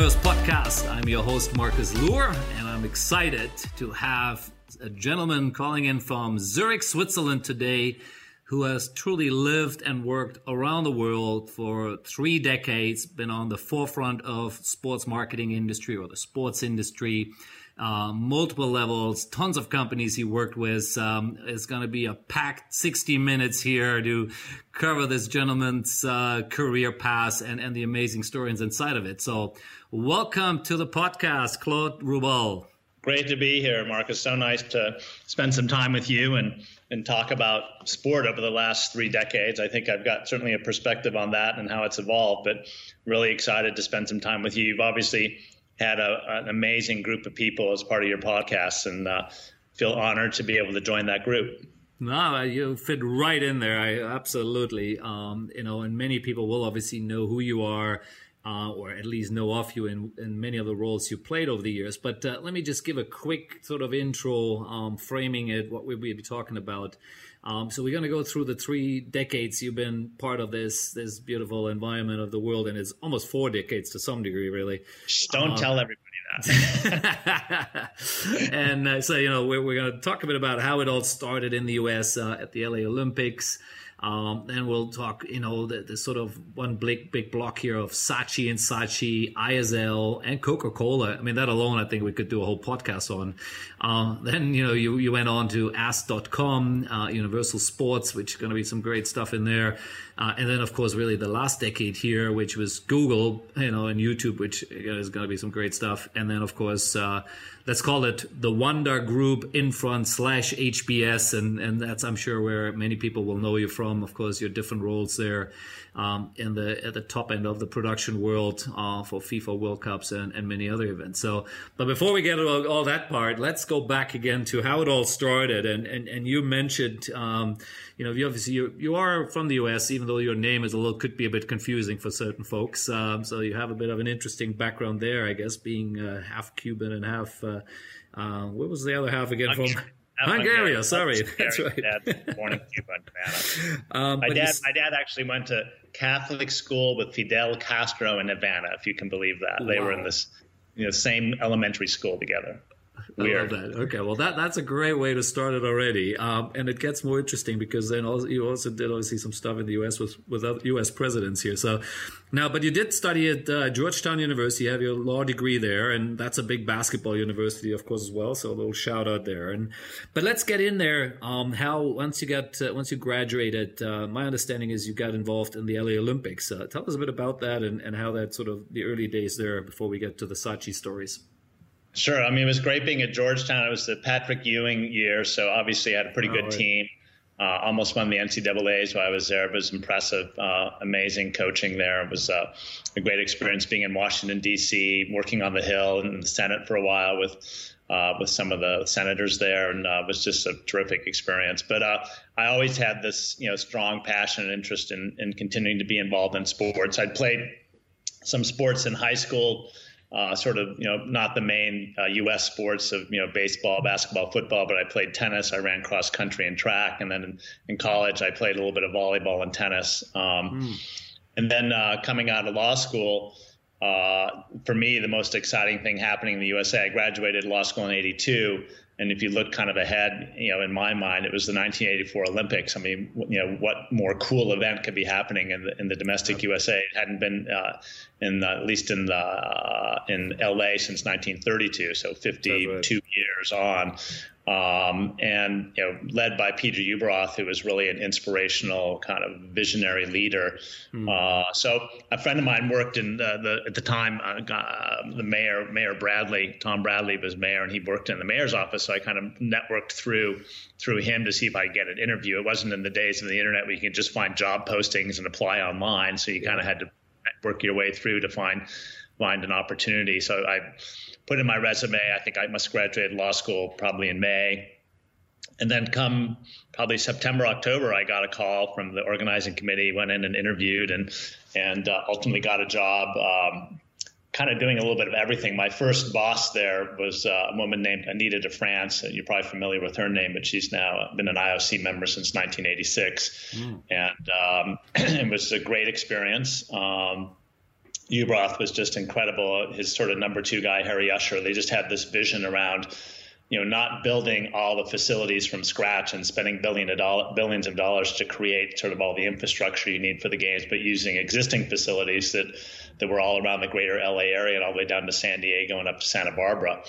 Podcast. I'm your host, Marcus Luer, and I'm excited to have a gentleman calling in from Zurich, Switzerland today who has truly lived and worked around the world for three decades, been on the forefront of sports marketing industry or the sports industry, uh, multiple levels, tons of companies he worked with. Um, it's going to be a packed 60 minutes here to cover this gentleman's uh, career path and, and the amazing stories inside of it. So, welcome to the podcast, Claude Ruibal. Great to be here, Marcus. So nice to spend some time with you and and talk about sport over the last three decades. I think I've got certainly a perspective on that and how it's evolved, but really excited to spend some time with you. You've obviously had a, an amazing group of people as part of your podcast, and uh, feel honored to be able to join that group. No, you fit right in there. I absolutely, um, you know, and many people will obviously know who you are, uh, or at least know of you in, in many of the roles you played over the years. But uh, let me just give a quick sort of intro, um, framing it, what we'll be talking about. Um, so we're going to go through the three decades you've been part of this this beautiful environment of the world, and it's almost four decades to some degree, really. don't uh, tell everybody that. and uh, so you know we're, we're going to talk a bit about how it all started in the U.S. Uh, at the LA Olympics. Um, then we'll talk, you know, the, the, sort of one big big block here of Saatchi and Saatchi, ISL, and Coca Cola. I mean, that alone, I think we could do a whole podcast on. Uh, then, you know, you, you went on to Ask.com, uh, Universal Sports, which is going to be some great stuff in there. Uh, and then, of course, really the last decade here, which was Google, you know, and YouTube, which is going to be some great stuff. And then, of course, uh, let's call it the Wanda Group Infront slash HBS, and and that's I'm sure where many people will know you from. Of course, your different roles there um, in the at the top end of the production world uh, for FIFA World Cups and, and many other events. So, but before we get to all, all, that part, let's go back again to how it all started. And and, and you mentioned, um, you know, you obviously you, you are from the U.S., even though your name is a little could be a bit confusing for certain folks. Um, so you have a bit of an interesting background there, I guess, being uh, half Cuban and half. Uh, uh, what was the other half again? From Hungary, sorry, that's right. Dad, born in Cuba. Um, my dad, my dad actually went to Catholic school with Fidel Castro in Havana, if you can believe that. Wow. They were in this, you know, same elementary school together. Weird. I love that. Okay, well that that's a great way to start it already, um, and it gets more interesting because then also, you also did obviously some stuff in the U.S. with with other U.S. presidents here. So now, but you did study at uh, Georgetown University. You have your law degree there, and that's a big basketball university, of course, as well. So a little shout out there. And but let's get in there. Um, how once you got uh, once you graduated, uh, my understanding is you got involved in the LA Olympics. Uh, tell us a bit about that and, and how that sort of the early days there before we get to the Saatchi stories. Sure. I mean, it was great being at Georgetown. It was the Patrick Ewing year, so obviously I had a pretty good right. team. Uh, almost won the NCAA's while I was there. It was impressive, uh, amazing coaching there. It was uh, a great experience being in Washington D.C., working on the Hill and the Senate for a while with uh, with some of the senators there, and uh, it was just a terrific experience. But uh, I always had this, you know, strong passion and interest in, in continuing to be involved in sports. I'd played some sports in high school uh, sort of you know not the main uh, U.S. sports of you know baseball, basketball, football, but I played tennis. I ran cross country and track, and then in, in college I played a little bit of volleyball and tennis. Um, mm. And then uh, coming out of law school, uh, for me the most exciting thing happening in the USA. I graduated law school in '82. And if you look kind of ahead, you know, in my mind, it was the 1984 Olympics. I mean, you know, what more cool event could be happening in the, in the domestic USA? It hadn't been uh, in the, at least in the uh, in LA since 1932, so 52 right. years on um, and you know, led by Peter Ueberroth, who was really an inspirational kind of visionary leader. Mm. Uh, so a friend of mine worked in the, the at the time uh, uh, the mayor, Mayor Bradley, Tom Bradley was mayor, and he worked in the mayor's office. So I kind of networked through through him to see if I could get an interview. It wasn't in the days of the internet where you could just find job postings and apply online. So you yeah. kind of had to work your way through to find find an opportunity. So I put in my resume. I think I must graduate law school probably in May. And then come probably September, October, I got a call from the organizing committee, went in and interviewed and, and uh, ultimately got a job um, kind of doing a little bit of everything. My first boss there was uh, a woman named Anita DeFrantz. You're probably familiar with her name, but she's now been an IOC member since 1986. Mm. And um, it was a great experience. Um, Ueberroth was just incredible. His sort of number two guy, Harry Usher, they just had this vision around, you know, not building all the facilities from scratch and spending billion of dollar, billions of dollars to create sort of all the infrastructure you need for the games, but using existing facilities that that were all around the greater LA area and all the way down to San Diego and up to Santa Barbara.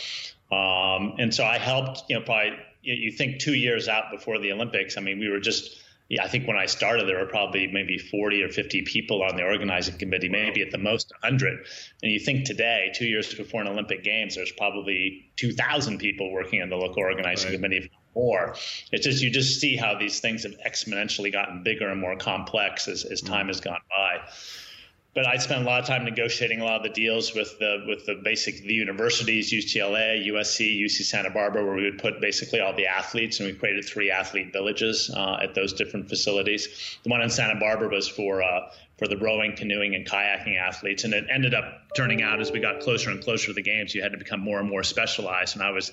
Um, and so I helped, you know, probably you think two years out before the Olympics. I mean, we were just I think when I started, there were probably maybe 40 or 50 people on the organizing committee, maybe at the most 100. And you think today, two years before an Olympic Games, there's probably 2,000 people working on the local organizing right. committee more. It's just you just see how these things have exponentially gotten bigger and more complex as, as time mm. has gone by but I spent a lot of time negotiating a lot of the deals with the with the basic the universities, UCLA, USC, UC Santa Barbara, where we would put basically all the athletes, and we created three athlete villages uh, at those different facilities. The one in Santa Barbara was for uh, for the rowing, canoeing, and kayaking athletes, and it ended up turning out as we got closer and closer to the games, you had to become more and more specialized, and I was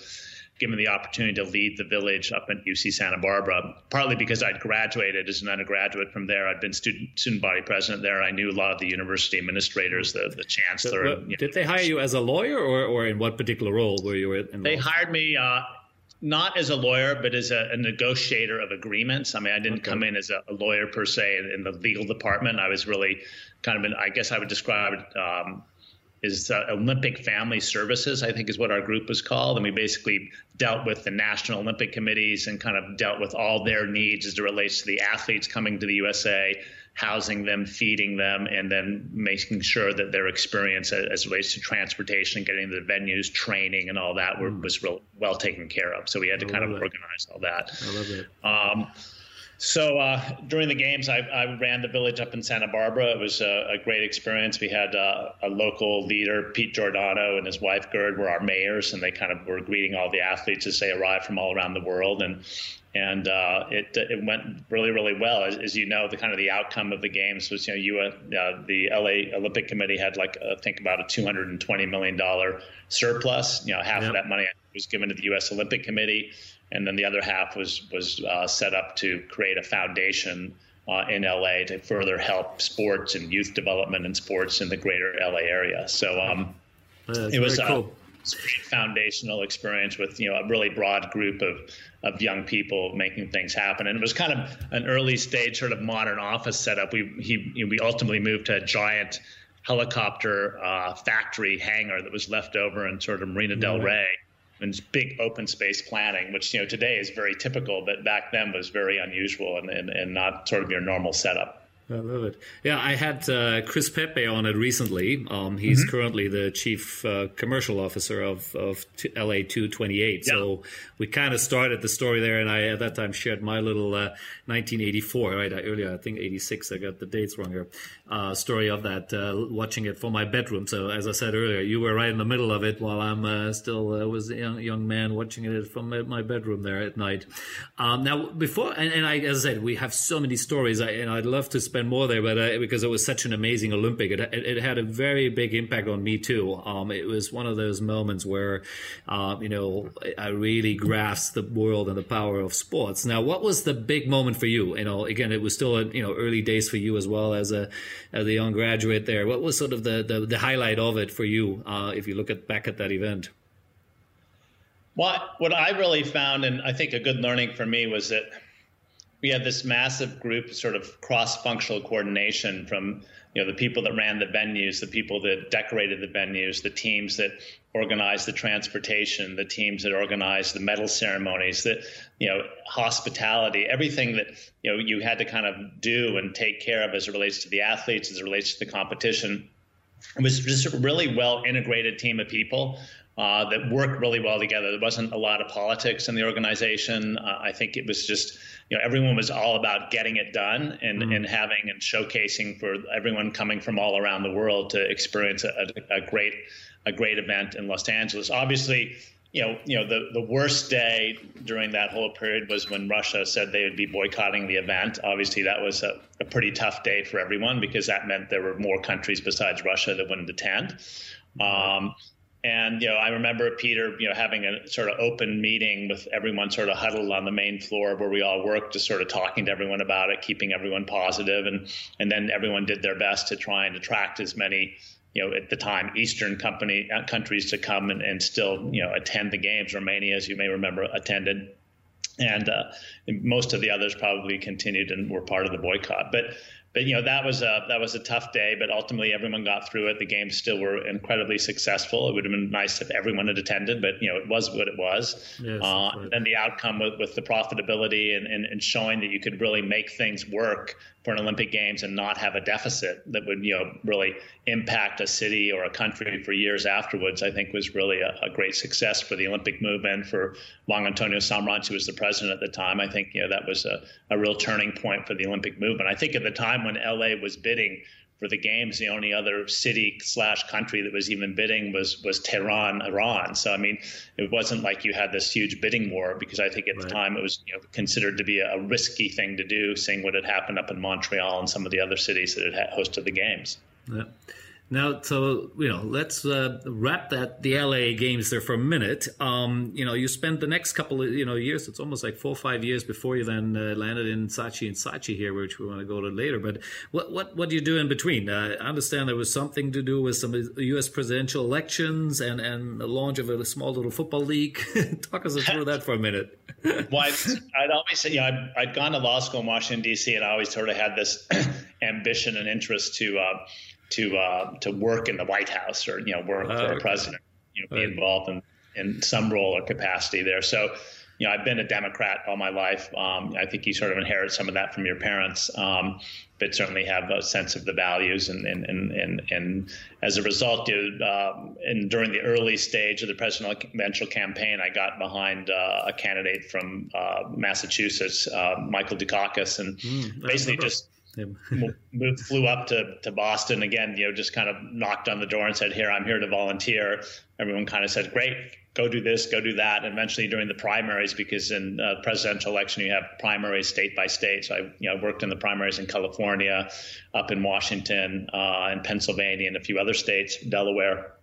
given the opportunity to lead the village up at UC Santa Barbara, partly because I'd graduated as an undergraduate from there. I'd been student student body president there. I knew a lot of the university administrators, the, the chancellor. But did know, they hire you as a lawyer or, or in what particular role were you in? They hired me uh, not as a lawyer, but as a, a, negotiator of agreements. I mean, I didn't okay. come in as a, a, lawyer per se in, in, the legal department. I was really kind of, an, I guess I would describe it um, is uh, Olympic Family Services, I think is what our group was called. And we basically dealt with the national Olympic committees and kind of dealt with all their needs as it relates to the athletes coming to the USA, housing them, feeding them, and then making sure that their experience as, as relates to transportation, getting to the venues, training, and all that were, was real, well taken care of. So we had to kind of organize all that. I love it. Um, so uh, during the games, I, I, ran the village up in Santa Barbara. It was a, a great experience. We had uh, a local leader, Pete Giordano, and his wife Gerd were our mayors, and they kind of were greeting all the athletes as they arrived from all around the world. And and uh, it it went really really well. As, as, you know, the kind of the outcome of the games was you know you uh, the LA Olympic Committee had like I think about a 220 million dollar surplus. You know, half yep. of that money was given to the U.S. Olympic Committee and then the other half was was uh, set up to create a foundation uh, in LA to further help sports and youth development and sports in the greater LA area. So um, it was a great foundational experience with you know a really broad group of of young people making things happen. And it was kind of an early stage sort of modern office setup. We he we ultimately moved to a giant helicopter uh, factory hangar that was left over in sort of Marina Del Rey and big open space planning, which you know today is very typical, but back then was very unusual and, and, and not sort of your normal setup. I love it. Yeah, I had uh, Chris Pepe on it recently. Um, he's mm-hmm. currently the chief uh, commercial officer of, of LA 228. Yeah. So we kind of started the story there, and I at that time shared my little uh, 1984, right? earlier, I think 86, I got the dates wrong here, uh, story of that, uh, watching it from my bedroom. So as I said earlier, you were right in the middle of it while I'm uh, still was a young, young, man watching it from my bedroom there at night. Um, now, before, and, and, I, as I said, we have so many stories, I, and I'd love to spend spend more there, but uh, because it was such an amazing Olympic, it, it, it, had a very big impact on me too. Um, it was one of those moments where, uh, you know, I really grasped the world and the power of sports. Now, what was the big moment for you? You know, again, it was still you know early days for you as well as a as a young graduate there. What was sort of the the, the highlight of it for you uh, if you look at back at that event? What what I really found, and I think a good learning for me was that we had this massive group sort of cross-functional coordination from you know the people that ran the venues the people that decorated the venues the teams that organized the transportation the teams that organized the medal ceremonies that you know hospitality everything that you know you had to kind of do and take care of as it relates to the athletes as it relates to the competition it was just a really well integrated team of people uh, that worked really well together. There wasn't a lot of politics in the organization. Uh, I think it was just you know everyone was all about getting it done and, mm-hmm. and having and showcasing for everyone coming from all around the world to experience a, a, great a great event in Los Angeles. Obviously, you know, you know, the, the worst day during that whole period was when Russia said they would be boycotting the event. Obviously, that was a, a pretty tough day for everyone because that meant there were more countries besides Russia that wouldn't attend. Um, and you know, I remember Peter, you know, having a sort of open meeting with everyone sort of huddled on the main floor where we all worked, just sort of talking to everyone about it, keeping everyone positive, and and then everyone did their best to try and attract as many you know, at the time, Eastern company uh, countries to come and, and still, you know, attend the games. Romania, as you may remember, attended, and uh, most of the others probably continued and were part of the boycott. But but you know that was a that was a tough day, but ultimately everyone got through it. The games still were incredibly successful. It would have been nice if everyone had attended, but you know it was what it was. Yes, uh, right. And the outcome with, with the profitability and, and, and showing that you could really make things work for an Olympic Games and not have a deficit that would you know really impact a city or a country for years afterwards, I think was really a, a great success for the Olympic movement. For Juan Antonio Samaranch, who was the president at the time, I think you know that was a, a real turning point for the Olympic movement. I think at the time when LA was bidding for the games, the only other city slash country that was even bidding was was Tehran, Iran. So I mean, it wasn't like you had this huge bidding war because I think at right. the time it was you know, considered to be a risky thing to do, seeing what had happened up in Montreal and some of the other cities that had hosted the games. Yeah. Now, so you know, let's uh, wrap that the LA games there for a minute. Um, you know, you spent the next couple of you know years. It's almost like four or five years before you then uh, landed in Saatchi and Saatchi here, which we want to go to later. But what what what do you do in between? Uh, I understand there was something to do with some U.S. presidential elections and and the launch of a small little football league. Talk us through that for a minute. well, I'd, I'd always say, you know, I'd, I'd, gone to law school in Washington D.C. and I always sort of had this ambition and interest to uh, to uh, to work in the White House or you know work for a president, you know, be right. involved in in some role or capacity there. So, you know, I've been a Democrat all my life. Um, I think you sort of inherit some of that from your parents, um, but certainly have a sense of the values. And and and and, and as a result, dude, um, and during the early stage of the presidential campaign, I got behind uh, a candidate from uh, Massachusetts, uh, Michael Dukakis, and mm, basically just moved, flew up to, to Boston again, you know, just kind of knocked on the door and said, Here, I'm here to volunteer. Everyone kind of said, Great, go do this, go do that. And eventually during the primaries, because in presidential election, you have primaries state by state. So I you know, worked in the primaries in California, up in Washington, uh, in Pennsylvania, and a few other states, Delaware.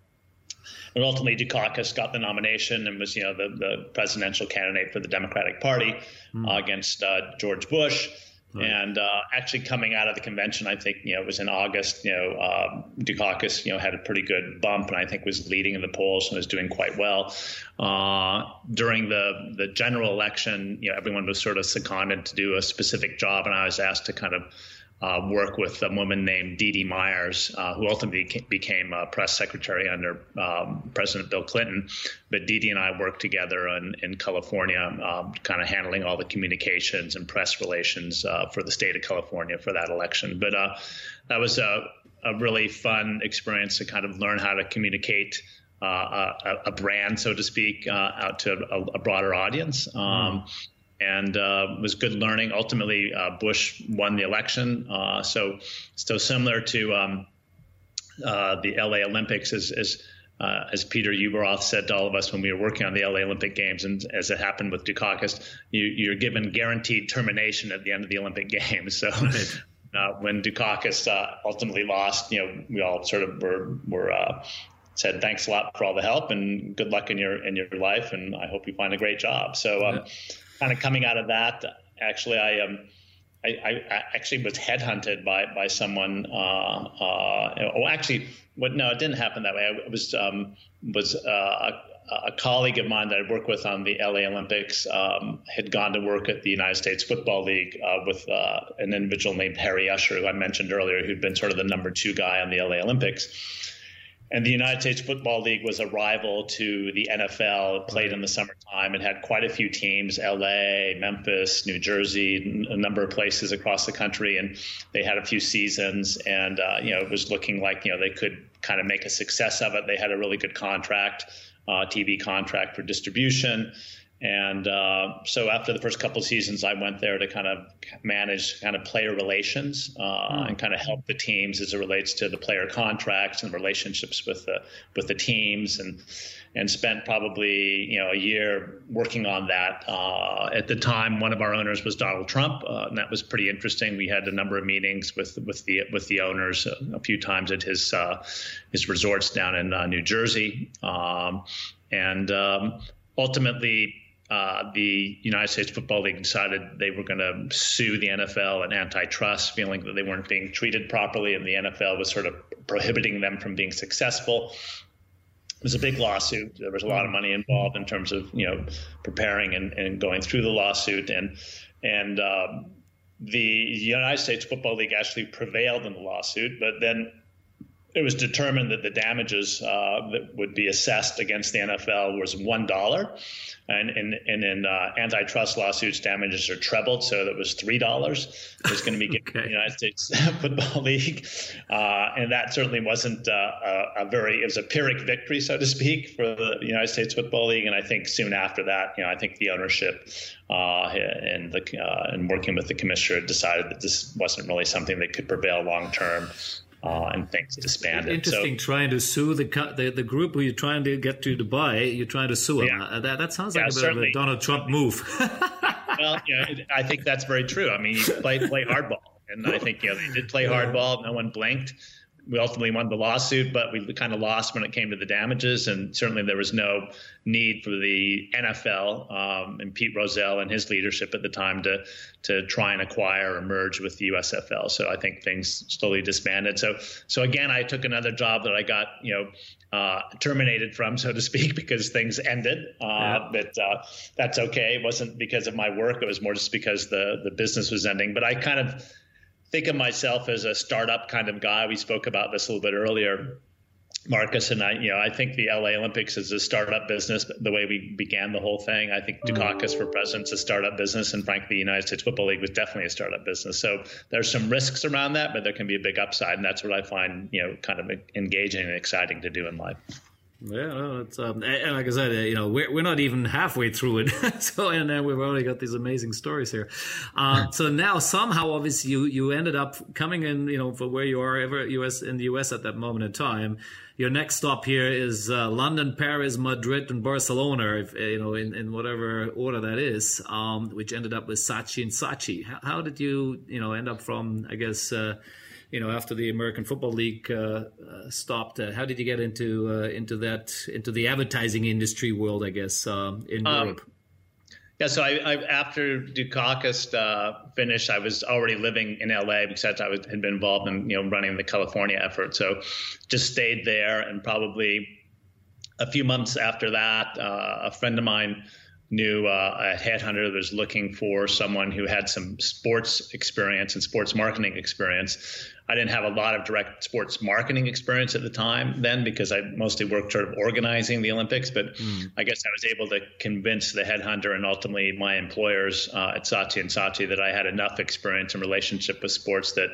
And ultimately, Dukakis got the nomination and was, you know, the, the presidential candidate for the Democratic Party mm. uh, against uh, George Bush. Right. And uh, actually, coming out of the convention, I think you know it was in August. You know, uh, Dukakis you know had a pretty good bump, and I think was leading in the polls and was doing quite well. Uh, during the the general election, you know, everyone was sort of seconded to do a specific job, and I was asked to kind of uh, work with a woman named Dee Dee Myers, uh, who ultimately became a press secretary under um, President Bill Clinton. But Dee Dee and I worked together in, in California, um, kind of handling all the communications and press relations uh, for the state of California for that election. But uh, that was a, a, really fun experience to kind of learn how to communicate. Uh, a, a, brand, so to speak, out to a, a broader audience. Um, mm and uh, was good learning. Ultimately, uh, Bush won the election. Uh, so, so similar to um, uh, the LA Olympics, as, as, uh, as Peter Ueberroth said to all of us when we were working on the LA Olympic Games, and as it happened with Dukakis, you, are given guaranteed termination at the end of the Olympic Games. So. Right. Uh, when Dukakis ultimately lost, you know, we all sort of were, were said thanks a lot for all the help and good luck in your in your life, and I hope you find a great job. So. Um, yeah kind of coming out of that, actually, I um, I, I, actually was headhunted by by someone. Uh, uh, oh, actually, what? No, it didn't happen that way. I was um, was uh, a, a, colleague of mine that I worked with on the LA Olympics um, had gone to work at the United States Football League uh, with uh, an individual named Harry Usher, who I mentioned earlier, who'd been sort of the number two guy on the LA Olympics and the United States Football League was a rival to the NFL. It played in the summertime. It had quite a few teams: L.A., Memphis, New Jersey, a number of places across the country, and they had a few seasons. And uh, you know, it was looking like you know they could kind of make a success of it. They had a really good contract, uh, TV contract for distribution. And uh, so after the first couple of seasons, I went there to kind of manage kind of player relations uh, mm. and kind of help the teams as it relates to the player contracts and relationships with the with the teams and and spent probably you know a year working on that. Uh, at the time, one of our owners was Donald Trump, uh, and that was pretty interesting. We had a number of meetings with with the with the owners a, a few times at his uh, his resorts down in uh, New Jersey, um, and um, ultimately uh, the United States Football League decided they were going to sue the NFL and antitrust, feeling that they weren't being treated properly, and the NFL was sort of prohibiting them from being successful. It was a big lawsuit. There was a lot of money involved in terms of you know preparing and, and going through the lawsuit, and and um, the United States Football League actually prevailed in the lawsuit, but then it was determined that the damages uh, that would be assessed against the NFL was one dollar, and, and, and in uh, antitrust lawsuits, damages are trebled, so that was three dollars. It was going to be given okay. the United States Football League, uh, and that certainly wasn't uh, a, a, very it was a pyrrhic victory, so to speak, for the United States Football League. And I think soon after that, you know, I think the ownership uh, and the uh, and working with the commissioner decided that this wasn't really something that could prevail long term uh, and things disbanded. Interesting, so, trying to sue the, the, the group who you're trying to get to Dubai. You're trying to sue them. Yeah. Uh, that that sounds like yeah, a bit of a Donald Trump move. well, yeah, I think that's very true. I mean, you play play hardball, and I think you know they did play hardball. No one blinked we ultimately won the lawsuit, but we kind of lost when it came to the damages. And certainly there was no need for the NFL um, and Pete Rozelle and his leadership at the time to to try and acquire or merge with the USFL. So I think things slowly disbanded. So so again, I took another job that I got you know uh, terminated from, so to speak, because things ended. Uh, yeah. But uh, that's okay. It wasn't because of my work. It was more just because the the business was ending. But I kind of think of myself as a startup kind of guy. We spoke about this a little bit earlier. Marcus and I, you know, I think the LA Olympics is a startup business. The way we began the whole thing, I think Dukakis for president's a startup business, and frankly, the United States Football League was definitely a startup business. So there's some risks around that, but there can be a big upside, and that's what I find, you know, kind of engaging and exciting to do in life. Yeah, no, it's um, and like I said, uh, you know, we're we're not even halfway through it, so and then we've already got these amazing stories here. Uh, so now somehow, obviously, you you ended up coming in, you know, for where you are ever US in the US at that moment in time. Your next stop here is uh, London, Paris, Madrid, and Barcelona, if, uh, you know, in, in whatever order that is, um, which ended up with Saatchi and Saatchi. How, how, did you, you know, end up from, I guess. Uh, you know, after the American Football League uh, uh, stopped, uh, how did you get into uh, into that into the advertising industry world? I guess um, in um, Europe. Yeah, so I, I after Dukakis uh, finished, I was already living in LA because I was, had been involved in you know running the California effort. So just stayed there, and probably a few months after that, uh, a friend of mine knew uh, a headhunter that was looking for someone who had some sports experience and sports marketing experience. I didn't have a lot of direct sports marketing experience at the time then because I mostly worked sort of organizing the Olympics. But mm. I guess I was able to convince the headhunter and ultimately my employers uh, at Saatchi and Saatchi that I had enough experience and relationship with sports that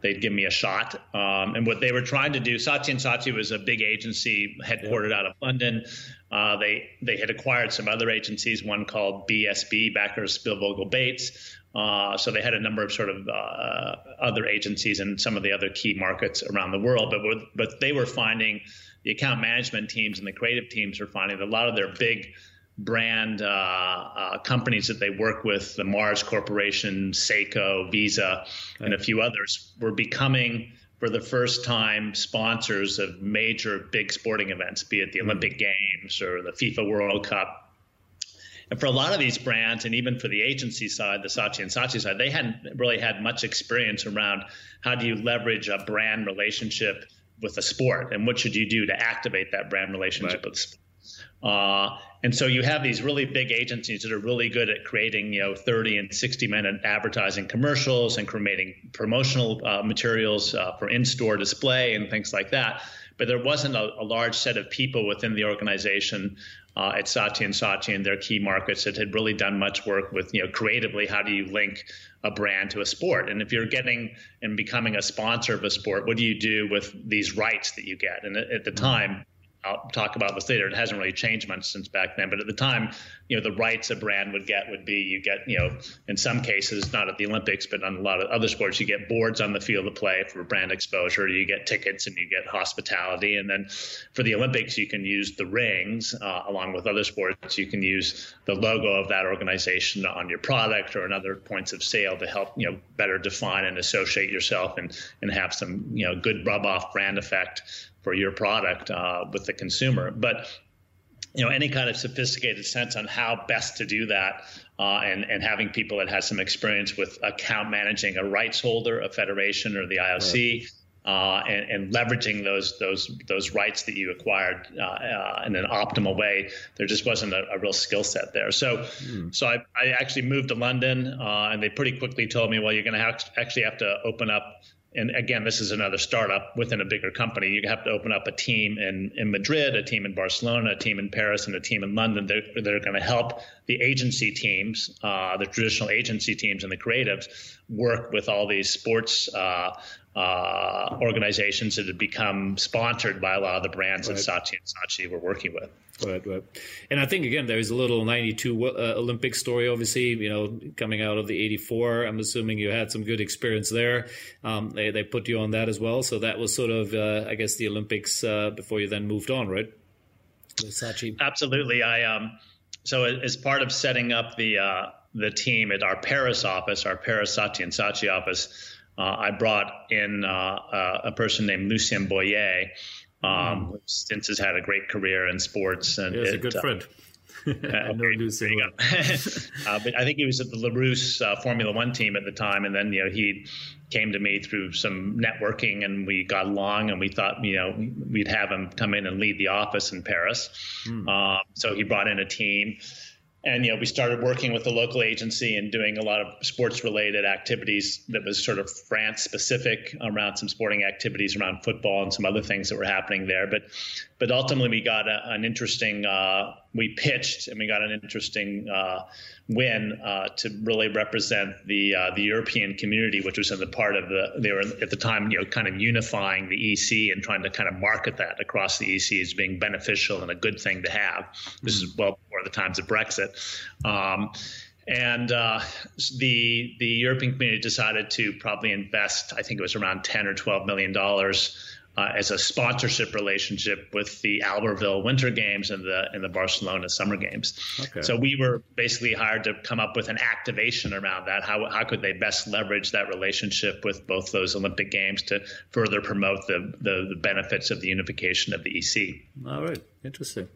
they'd give me a shot. Um, and what they were trying to do, Saatchi and Saatchi was a big agency headquartered out of London. Uh, they they had acquired some other agencies, one called BSB, Backers Spielvogel Bates. Uh, so they had a number of sort of uh, other agencies in some of the other key markets around the world, but with, but they were finding the account management teams and the creative teams were finding that a lot of their big brand uh, uh companies that they work with, the Mars Corporation, Seiko, Visa, and a few others, were becoming for the first time sponsors of major big sporting events, be it the hmm. Olympic Games or the FIFA World Cup and for a lot of these brands, and even for the agency side, the Saatchi and Saatchi side, they hadn't really had much experience around how do you leverage a brand relationship with a sport, and what should you do to activate that brand relationship right. with. Uh, and so you have these really big agencies that are really good at creating, you know, 30 and 60 minute advertising commercials and creating promotional uh, materials uh, for in-store display and things like that. But there wasn't a, a large set of people within the organization uh, at Saatchi and Saatchi and their key markets that had really done much work with, you know, creatively, how do you link a brand to a sport? And if you're getting and becoming a sponsor of a sport, what do you do with these rights that you get? And at the time, I'll talk about this later. It hasn't really changed much since back then, but at the time, you know, the rights a brand would get would be you get, you know, in some cases, not at the Olympics, but on a lot of other sports, you get boards on the field of play for brand exposure. You get tickets and you get hospitality, and then for the Olympics, you can use the rings uh, along with other sports. You can use the logo of that organization on your product or in other points of sale to help you know better define and associate yourself and and have some you know good rub off brand effect for your product uh, with the consumer. But you know any kind of sophisticated sense on how best to do that uh, and and having people that has some experience with account managing a rights holder a federation or the IOC right. uh, and, and, leveraging those those those rights that you acquired uh, uh in an optimal way there just wasn't a, a real skill set there so mm. so I, I actually moved to London uh, and they pretty quickly told me well you're going to actually have to open up and again, this is another startup within a bigger company. You have to open up a team in, in Madrid, a team in Barcelona, a team in Paris, and a team in London that, that are going to help the agency teams, uh, the traditional agency teams and the creatives, work with all these sports uh, uh, organizations that had become sponsored by a lot of the brands right. that Saatchi and Saatchi were working with. Right, right. And I think again, there's a little '92 uh, Olympic story. Obviously, you know, coming out of the '84. I'm assuming you had some good experience there. Um, they they put you on that as well. So that was sort of, uh, I guess, the Olympics uh, before you then moved on, right? Saatchi. Absolutely. I um. So as part of setting up the uh, the team at our Paris office, our Paris Saatchi and Saatchi office, uh, I brought in uh, a person named Lucien Boyer um, mm. since has had a great career in sports and he's a good uh, friend. I know Lucien. uh, but I think he was at the Larousse uh, Formula One team at the time, and then you know he came to me through some networking, and we got along, and we thought you know we'd have him come in and lead the office in Paris. Mm. so he brought in a team and you know we started working with the local agency and doing a lot of sports related activities that was sort of france specific around some sporting activities around football and some other things that were happening there. But but ultimately we got a, an interesting uh, we pitched and we got an interesting uh, win uh, to really represent the uh, the European community, which was in the part of the they were at the time you know kind of unifying the EC and trying to kind of market that across the EC as being beneficial and a good thing to have. This is well before the times of Brexit. Um, and uh, the the European community decided to probably invest. I think it was around ten or twelve million dollars uh, as a sponsorship relationship with the Albertville Winter Games and the and the Barcelona Summer Games. Okay. So we were basically hired to come up with an activation around that. How how could they best leverage that relationship with both those Olympic Games to further promote the the, the benefits of the unification of the EC? All right, interesting.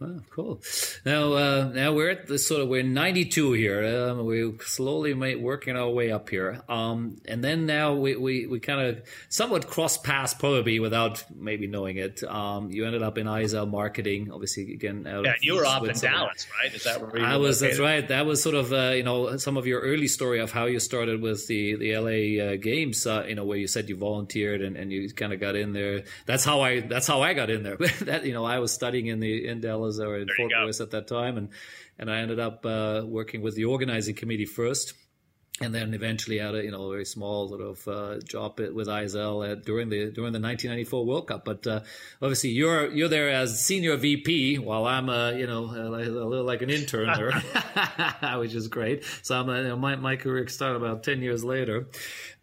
Oh, cool. Now, uh, now we're at the sort of we're 92 here. Um, we're slowly working our way up here, um, and then now we we, we kind of somewhat cross paths probably without maybe knowing it. Um, you ended up in ISL marketing, obviously again. yeah, you were off in Dallas, right? Is that where I was? Located? That's right. That was sort of uh, you know some of your early story of how you started with the the LA uh, games. Uh, you know where you said you volunteered and, and you kind of got in there. That's how I that's how I got in there. that you know I was studying in the in Dallas was or in Fort Worth at that time, and and I ended up uh, working with the organizing committee first, and then eventually had a you know a very small sort of uh, job with ISL at, during the during the 1994 World Cup. But uh, obviously you're you're there as senior VP, while I'm uh, you know a, a, little like an intern there, which is great. So I'm you know, my my career started about 10 years later.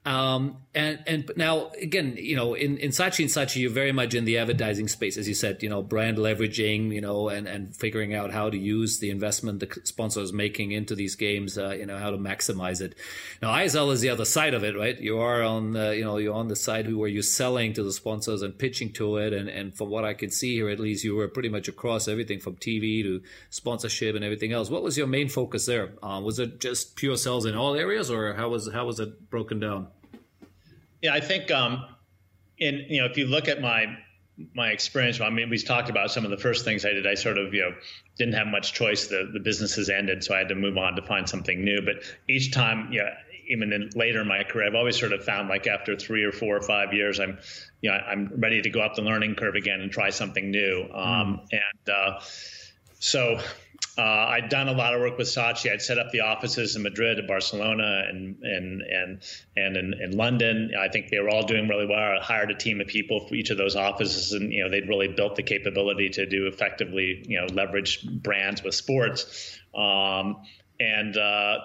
Um, and and now again, you know, in in Saatchi and Saatchi, you're very much in the advertising space, as you said. You know, brand leveraging, you know, and and figuring out how to use the investment the sponsor is making into these games. Uh, you know, how to maximize it. Now, ISL is the other side of it, right? You are on, uh, you know, you're on the side where you're selling to the sponsors and pitching to it. And and from what I can see here, at least, you were pretty much across everything from TV to sponsorship and everything else. What was your main focus there? Um, was it just pure sales in all areas, or how was how was it broken down? Yeah, I think, um, in you know, if you look at my my experience, I mean, we talked about some of the first things I did. I sort of, you know, didn't have much choice. The the business has ended, so I had to move on to find something new. But each time, yeah, even in later in my career, I've always sort of found like after three or four or five years, I'm, you know, I'm ready to go up the learning curve again and try something new. Um, mm. And uh, so uh, I'd done a lot of work with Saatchi. I'd set up the offices in Madrid, Barcelona, and and and and in, in, London. I think they were all doing really well. I hired a team of people for each of those offices, and you know they'd really built the capability to do effectively, you know, leverage brands with sports. Um, and uh,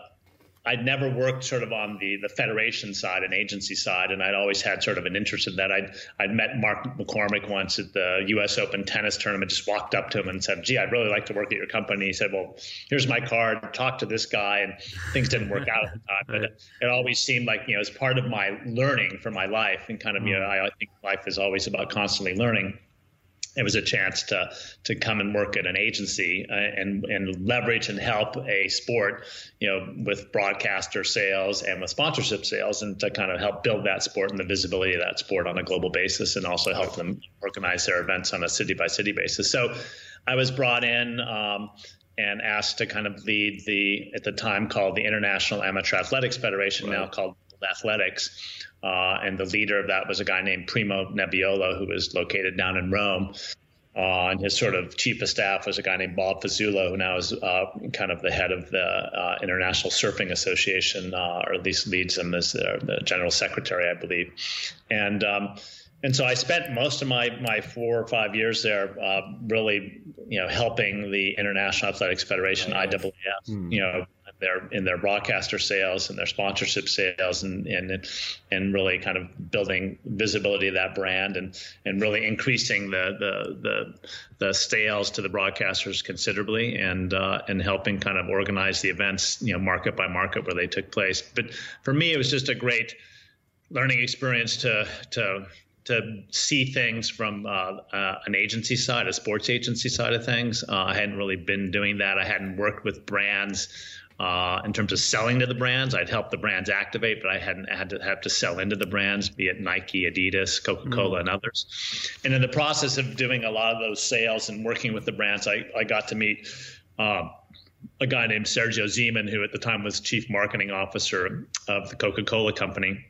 I'd never worked sort of on the the federation side and agency side, and I'd always had sort of an interest in that. I'd I'd met Mark McCormick once at the U.S. Open tennis tournament. Just walked up to him and said, "Gee, I'd really like to work at your company." He said, "Well, here's my card. Talk to this guy." And things didn't work out at the time, but it, it, always seemed like you know as part of my learning for my life, and kind of you know mm. I, I think life is always about constantly learning. It was a chance to to come and work at an agency uh, and and leverage and help a sport, you know, with broadcaster sales and with sponsorship sales, and to kind of help build that sport and the visibility of that sport on a global basis, and also help them organize their events on a city by city basis. So, I was brought in. Um, and asked to kind of lead the at the time called the International Amateur Athletics Federation, right. now called Athletics, uh, and the leader of that was a guy named Primo Nebbiolo, who was located down in Rome. Uh, and his sort of chief of staff was a guy named Bob Fasulo, who now is uh, kind of the head of the uh, International Surfing Association, uh, or at least leads them as the, the general secretary, I believe. And um, and so I spent most of my my four or five years there, uh, really, you know, helping the International Athletics Federation (IAAF), mm. you know, their in their broadcaster sales and their sponsorship sales and and and really kind of building visibility of that brand and and really increasing the the the, the sales to the broadcasters considerably and uh, and helping kind of organize the events you know market by market where they took place. But for me, it was just a great learning experience to to to see things from uh, uh, an agency side, a sports agency side of things. Uh, I hadn't really been doing that. I hadn't worked with brands uh, in terms of selling to the brands. I'd help the brands activate, but I hadn't had to have to sell into the brands, be it Nike, Adidas, Coca Cola, mm. and others. And in the process of doing a lot of those sales and working with the brands, I, I got to meet. Um, a guy named Sergio Zyman, who at the time was chief marketing officer of the Coca Cola Company.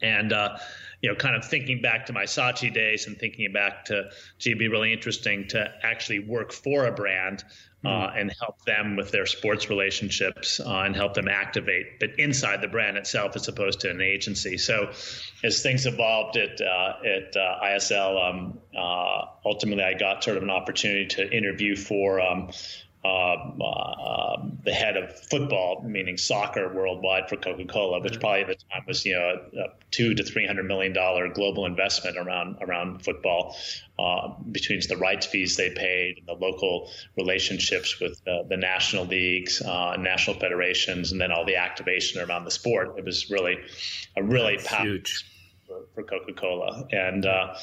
And, uh, you know, kind of thinking back to my Saatchi days and thinking back to, gee, it'd be really interesting to actually work for a brand uh, hmm. and help them with their sports relationships uh, and help them activate, but inside the brand itself as opposed to an agency. So, as things evolved at uh, at uh, ISL, um, uh, ultimately I got sort of an opportunity to interview for um, the head of football, meaning soccer worldwide for Coca-Cola, which mm-hmm. probably at the time was you know a two to three hundred million dollar global investment around around football, uh, between the rights fees they paid and the local relationships with the national leagues, uh, national federations, and then all the activation around the sport. It was really a really huge for, for Coca-Cola, and uh,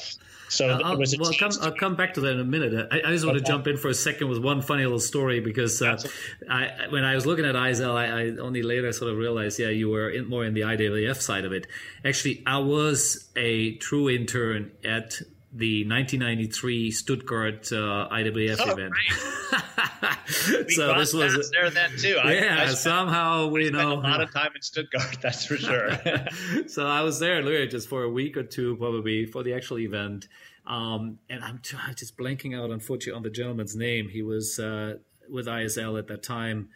so uh, I'll, well, I'll come, I'll come back to that in a minute. I, I just want okay. to jump in for a second with one funny little story because uh, I, when I was looking at ISL, I, I, only later sort of realized, yeah, you were in, more in the IAAF side of it. Actually, I was a true intern at the 1993 Stuttgart uh, IAAF oh, event. so this was there then too. Yeah, I, I somehow we know a lot of time in Stuttgart. That's for sure. so I was there literally just for a week or two, probably for the actual event. Um, and I'm just blanking out, unfortunately, on the gentleman's name. He was uh, with ISL at that time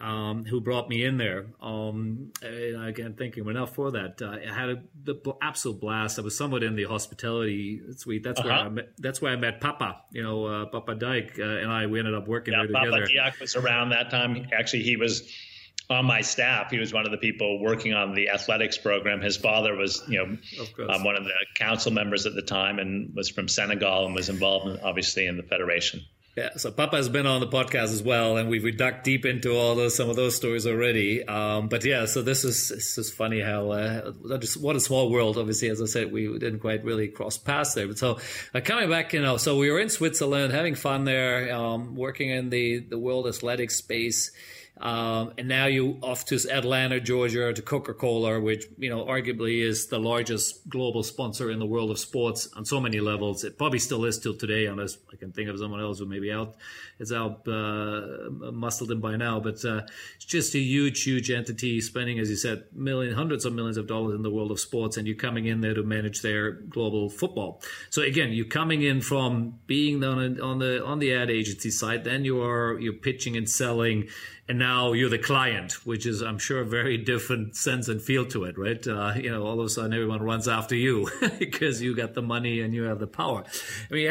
um, who brought me in there. Um, again, thank you enough for that. Uh, I had a, the absolute blast. I was somewhat in the hospitality suite. That's uh-huh. where I met. That's where I met Papa. You know, uh, Papa Diack uh, and I. We ended up working yeah, there Papa together. Papa was around that time. Actually, he was on my staff. He was one of the people working on the athletics program. His father was, you know, um, one of the council members at the time and was from Senegal and was involved, in, obviously, in the federation. Yeah, so Papa has been on the podcast as well, and we've we dug deep into all those some of those stories already. Um, but yeah, so this is this is funny how uh, just what a small world. Obviously, as I said, we didn't quite really cross paths there. But so uh, coming back, you know, so we were in Switzerland, having fun there, um, working in the the world athletic space. Um, and now you off to Atlanta, Georgia, to Coca Cola, which you know arguably is the largest global sponsor in the world of sports on so many levels. It probably still is till today, unless I can think of someone else who maybe out is out uh, muscled in by now. But uh, it's just a huge, huge entity spending, as you said, million, hundreds of millions of dollars in the world of sports, and you're coming in there to manage their global football. So again, you're coming in from being on, on the on the ad agency side, then you are you're pitching and selling and now you're the client, which is, I'm sure, a very different sense and feel to it, right? Uh, you know, all of a sudden everyone runs after you because you got the money and you have the power. I mean,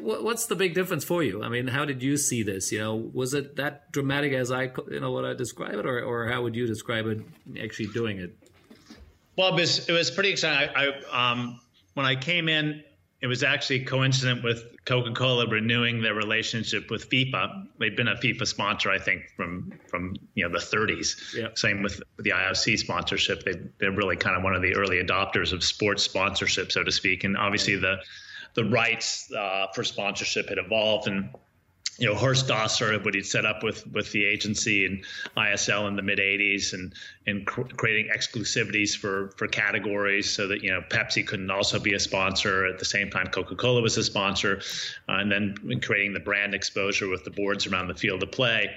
what's the big difference for you? I mean, how did you see this? You know, was it that dramatic as I, you know, what I describe it, or, or how would you describe it actually doing it? Well, it was, it was pretty exciting. I, I um, when I came in, it was actually coincident with Coca-Cola renewing their relationship with FIFA. They've been a FIFA sponsor, I think, from from you know the 30s. Yeah. Same with the IOC sponsorship. They, they're really kind of one of the early adopters of sports sponsorship, so to speak. And obviously the the rights uh, for sponsorship had evolved and you know Horst Dassler, what he'd set up with with the agency and ISL in the mid '80s, and and cr- creating exclusivities for for categories, so that you know Pepsi couldn't also be a sponsor at the same time Coca-Cola was a sponsor, uh, and then creating the brand exposure with the boards around the field of play.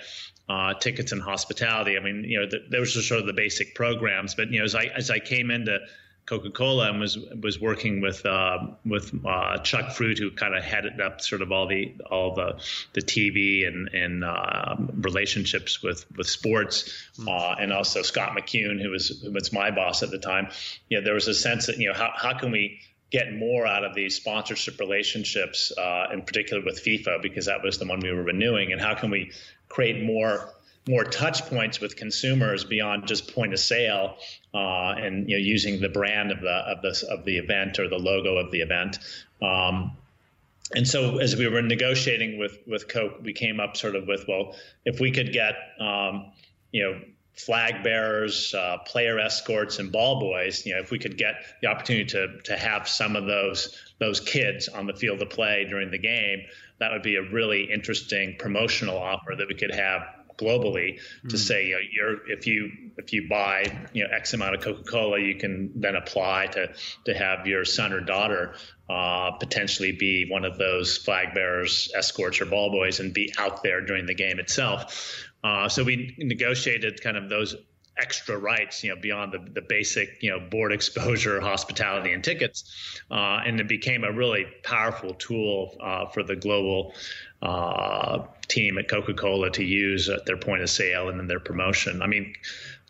Uh, tickets and hospitality. I mean, you know, th- those are sort of the basic programs. But you know, as I as I came into Coca-Cola and was was working with uh, with uh, Chuck Fruit, who kind of headed up sort of all the all the the TV and and uh, relationships with with sports, hmm. uh, and also Scott McCune, who was who was my boss at the time. You know, there was a sense that you know how how can we get more out of these sponsorship relationships, uh, in particular with FIFA, because that was the one we were renewing, and how can we create more more touch points with consumers beyond just point of sale uh, and you know using the brand of the of the of the event or the logo of the event. Um, and so as we were negotiating with with Coke, we came up sort of with well, if we could get um, you know flag bearers, uh, player escorts, and ball boys. You know, if we could get the opportunity to to have some of those those kids on the field of play during the game, that would be a really interesting promotional offer that we could have globally mm. to say you know, you're if you if you buy you know X amount of Coca-Cola, you can then apply to to have your son or daughter uh, potentially be one of those flag bearers, escorts, or ball boys, and be out there during the game itself. Uh, so we negotiated kind of those extra rights, you know, beyond the, the basic, you know, board exposure, hospitality, and tickets. Uh, and it became a really powerful tool uh, for the global uh, team at Coca-Cola to use at their point of sale and in their promotion. I mean,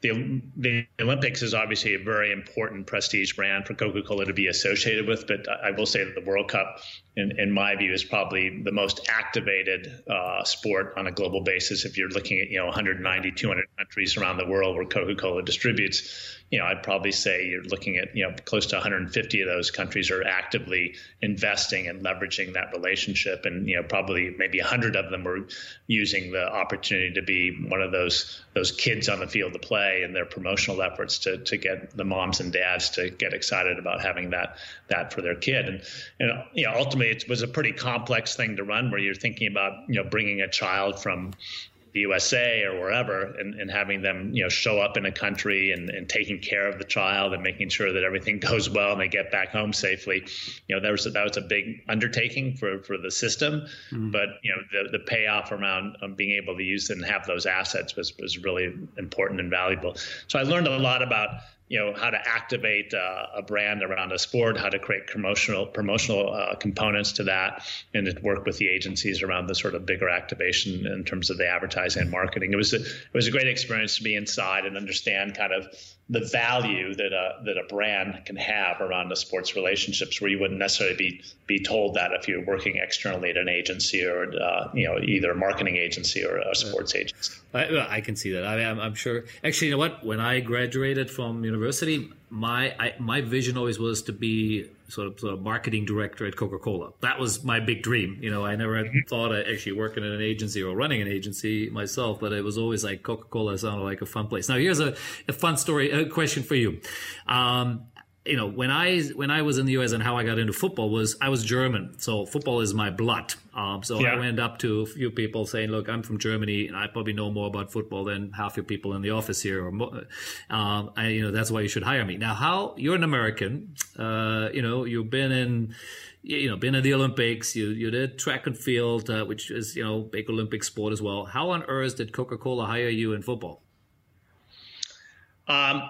the, the Olympics is obviously a very important prestige brand for Coca-Cola to be associated with, but I will say that the World Cup, in, in my view, is probably the most activated uh, sport on a global basis. If you're looking at you know 190, 200 countries around the world where Coca-Cola distributes, you know, I'd probably say you're looking at, you know, close to 150 of those countries are actively investing and leveraging that relationship. And, you know, probably maybe 100 of them were using the opportunity to be one of those those kids on the field to play and their promotional efforts to, to get the moms and dads to get excited about having that that for their kid. And, and you know, ultimately it was a pretty complex thing to run where you're thinking about, you know, bringing a child from, the USA or wherever and, and having them, you know, show up in a country and, and taking care of the child and making sure that everything goes well and they get back home safely. You know, that was a, that was a big undertaking for, for the system, mm-hmm. but you know, the, the payoff around um, being able to use and have those assets was, was really important and valuable. So I learned a lot about you know how to activate uh, a brand around a sport, how to create promotional promotional uh, components to that, and to work with the agencies around the sort of bigger activation in terms of the advertising and marketing. It was a, it was a great experience to be inside and understand kind of the value that a that a brand can have around the sports relationships, where you wouldn't necessarily be be told that if you're working externally at an agency or uh, you know either a marketing agency or a sports agency. I, I can see that. I am I'm sure. Actually, you know what? When I graduated from university, my I, my vision always was to be sort of, sort of marketing director at Coca Cola. That was my big dream. You know, I never mm-hmm. thought of actually working in an agency or running an agency myself, but it was always like Coca Cola sounded like a fun place. Now, here's a, a fun story, a question for you. Um, you know, when I when I was in the U.S. and how I got into football was I was German, so football is my blood. Um, so yeah. I went up to a few people saying, "Look, I'm from Germany, and I probably know more about football than half your people in the office here. Or more, um, I, you know, that's why you should hire me." Now, how you're an American, uh, you know, you've been in, you know, been in the Olympics. You you did track and field, uh, which is you know big Olympic sport as well. How on earth did Coca Cola hire you in football? Um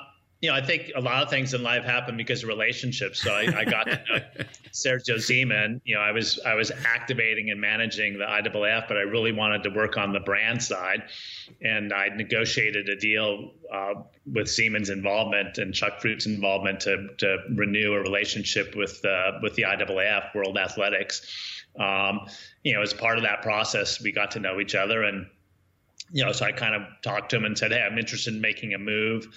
you know, I think a lot of things in life happen because of relationships. So I, I got to know Sergio Zyman. You know, I was I was activating and managing the IAAF, but I really wanted to work on the brand side, and I negotiated a deal uh, with Zyman's involvement and Chuck Fruit's involvement to to renew a relationship with uh, with the IAAF, World Athletics. Um, you know, as part of that process, we got to know each other, and you know, so I kind of talked to him and said, "Hey, I'm interested in making a move."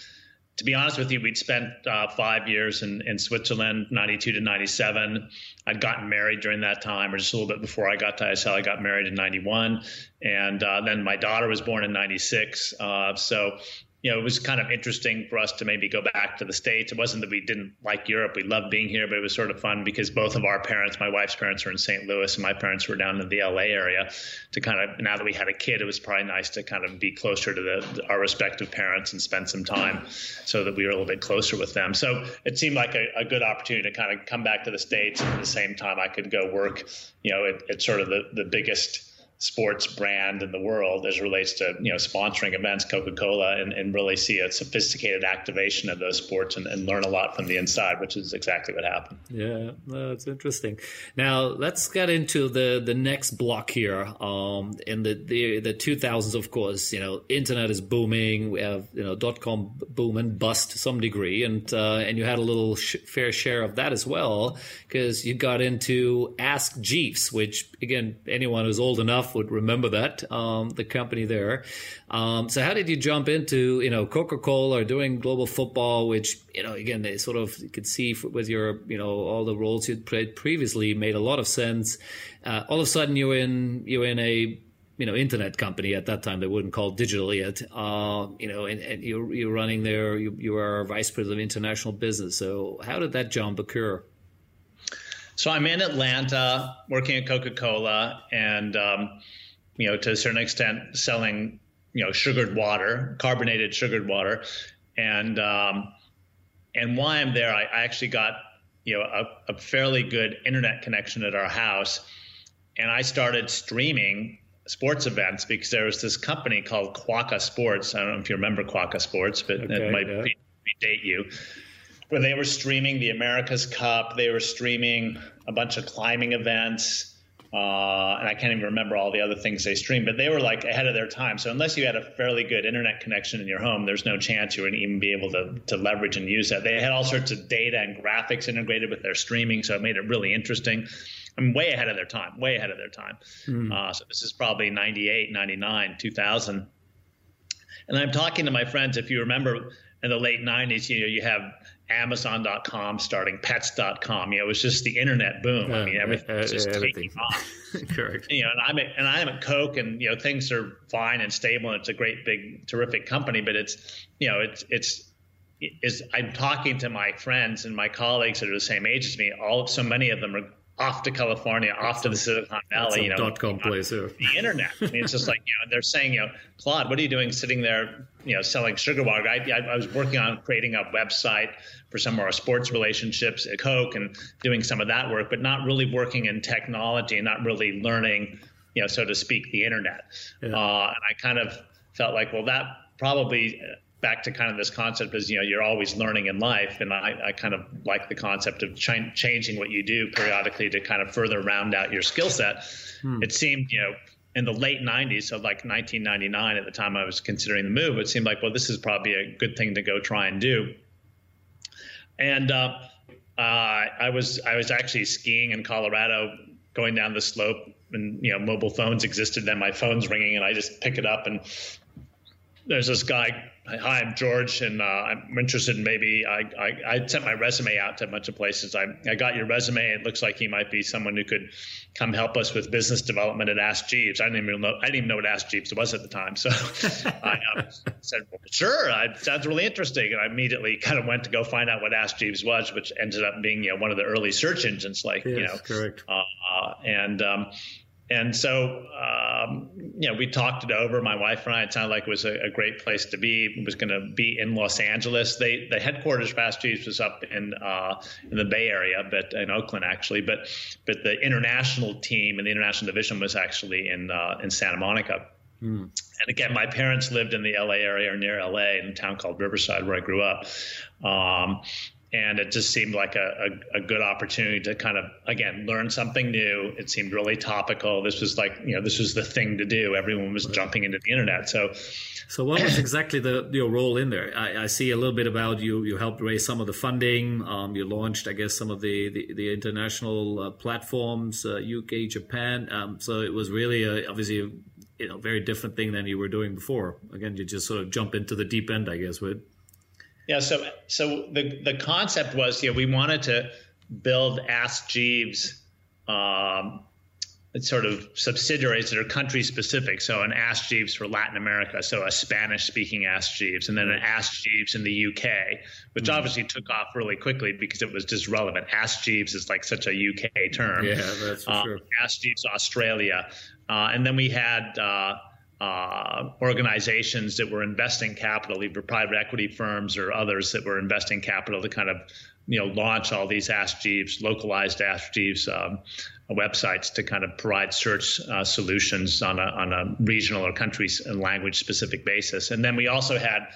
To be honest with you, we'd spent uh, five years in, in Switzerland, 92 to 97. I'd gotten married during that time, or just a little bit before I got to ISL. I got married in 91. And uh, then my daughter was born in 96. Uh, so, you know, it was kind of interesting for us to maybe go back to the States. It wasn't that we didn't like Europe. We loved being here, but it was sort of fun because both of our parents, my wife's parents were in St. Louis and my parents were down in the LA area to kind of, now that we had a kid, it was probably nice to kind of be closer to the, our respective parents and spend some time so that we were a little bit closer with them. So it seemed like a, a good opportunity to kind of come back to the States. And at the same time, I could go work, you know, at, at sort of the, the biggest, sports brand in the world as relates to you know sponsoring events coca-cola and, and really see a sophisticated activation of those sports and, and, learn a lot from the inside which is exactly what happened. Yeah that's interesting. Now let's get into the the next block here um in the the, the 2000s of course you know internet is booming we have you know dot com boom and bust to some degree and uh, and you had a little sh- fair share of that as well because you got into ask jeeves which again anyone who's old enough would remember that um, the company there. Um, so how did you jump into you know Coca Cola or doing global football, which you know again they sort of you could see with your you know all the roles you'd played previously made a lot of sense. Uh, all of a sudden you're in you're in a you know internet company at that time they wouldn't call digital yet uh, you know and, and, you're, you're running there you, you are vice president of international business so how did that jump occur so I'm in Atlanta working at Coca Cola and, um, you know, to a certain extent selling, you know, sugared water, carbonated sugared water. And, um, and while I'm there, I, I actually got, you know, a, a fairly good internet connection at our house. And I started streaming sports events because there was this company called Quokka Sports. I don't know if you remember Quokka Sports, but okay, it might yeah. date you where they were streaming the America's Cup. They were streaming a bunch of climbing events. Uh, and I can't even remember all the other things they streamed, but they were like ahead of their time. So unless you had a fairly good internet connection in your home, there's no chance you would even be able to, to leverage and use that. They had all sorts of data and graphics integrated with their streaming, so it made it really interesting. I'm way ahead of their time, way ahead of their time. Mm. Uh, so this is probably 98, 99, 2000. And I'm talking to my friends. If you remember in the late 90s, you know, you have Amazon.com starting Pets.com. You know, it was just the internet boom. I mean, everything was just everything. taking off. Correct. You know, and I'm at, and I'm at Coke, and you know, things are fine and stable, and it's a great, big, terrific company. But it's, you know, it's it's is I'm talking to my friends and my colleagues that are the same age as me. All so many of them are off to California, off to the Silicon Valley, you know, dot com place, yeah. the internet. I mean, it's just like you know, they're saying, you know, Claude, what are you doing sitting there, you know, selling sugar water? I, I, I was working on creating a website for some of our sports relationships at Coke and doing some of that work, but not really working in technology and not really learning, you know, so to speak, the internet. Yeah. Uh, and I kind of felt like, well, that probably back to kind of this concept is you know you're always learning in life. And i, I kind of like the concept of ch- changing what you do periodically to kind of further round out your skill set. Hmm. it seemed you know in the late 90s so like 1999 at the time i was considering the move it seemed like well this is probably a good thing to go try and do. And uh, uh, i was i was actually skiing in colorado going down the slope and you know mobile phones existed then my phone's ringing and i just pick it up and there's this guy hi, I'm George, and uh, I'm interested in maybe I, I, I, sent my resume out to a bunch of places. I, I got your resume. It looks like he might be someone who could come help us with business development at Ask Jeeves. I didn't even know I didn't even know what Ask Jeeves was at the time. So I um, said, well, sure, it sounds really interesting. And I immediately kind of went to go find out what Ask Jeeves was, which ended up being you know one of the early search engines, like yes, you know, correct. Uh, and um, and so, um, you know, we talked it over. My wife and I. It sounded like it was a, a great place to be. It was going to be in Los Angeles. They the headquarters for Ask Jeeves was up in uh, in the Bay Area, but in Oakland actually. But but the international team and the international division was actually in uh, in Santa Monica. Mm. And again, my parents lived in the LA area or near LA in a town called Riverside, where I grew up. Um, and it just seemed like a, a, a, good opportunity to kind of again learn something new. It seemed really topical. This was like you know this was the thing to do. Everyone was jumping into the internet. So so what was exactly the your role in there? I, I see a little bit about you. You helped raise some of the funding. Um, you launched i guess some of the the, the international uh, platforms uh, uk japan. Um, so it was really a, obviously a you know very different thing than you were doing before. Again you just sort of jump into the deep end i guess with yeah, so so the the concept was, yeah, we wanted to build Ask Jeeves um, sort of subsidiaries that are country specific. So an Ask Jeeves for Latin America, so a Spanish speaking Ask Jeeves, and then an Ask Jeeves in the UK, which mm. obviously took off really quickly because it was just relevant. Ask Jeeves is like such a UK term. Yeah, that's for uh, sure. Ask Jeeves Australia, uh, and then we had. Uh, uh, organizations that were investing capital, either private equity firms or others that were investing capital to kind of, you know, launch all these Ask Jeeves, localized Ask Jeeves um, websites to kind of provide search uh, solutions on a, on a regional or country and language specific basis. And then we also had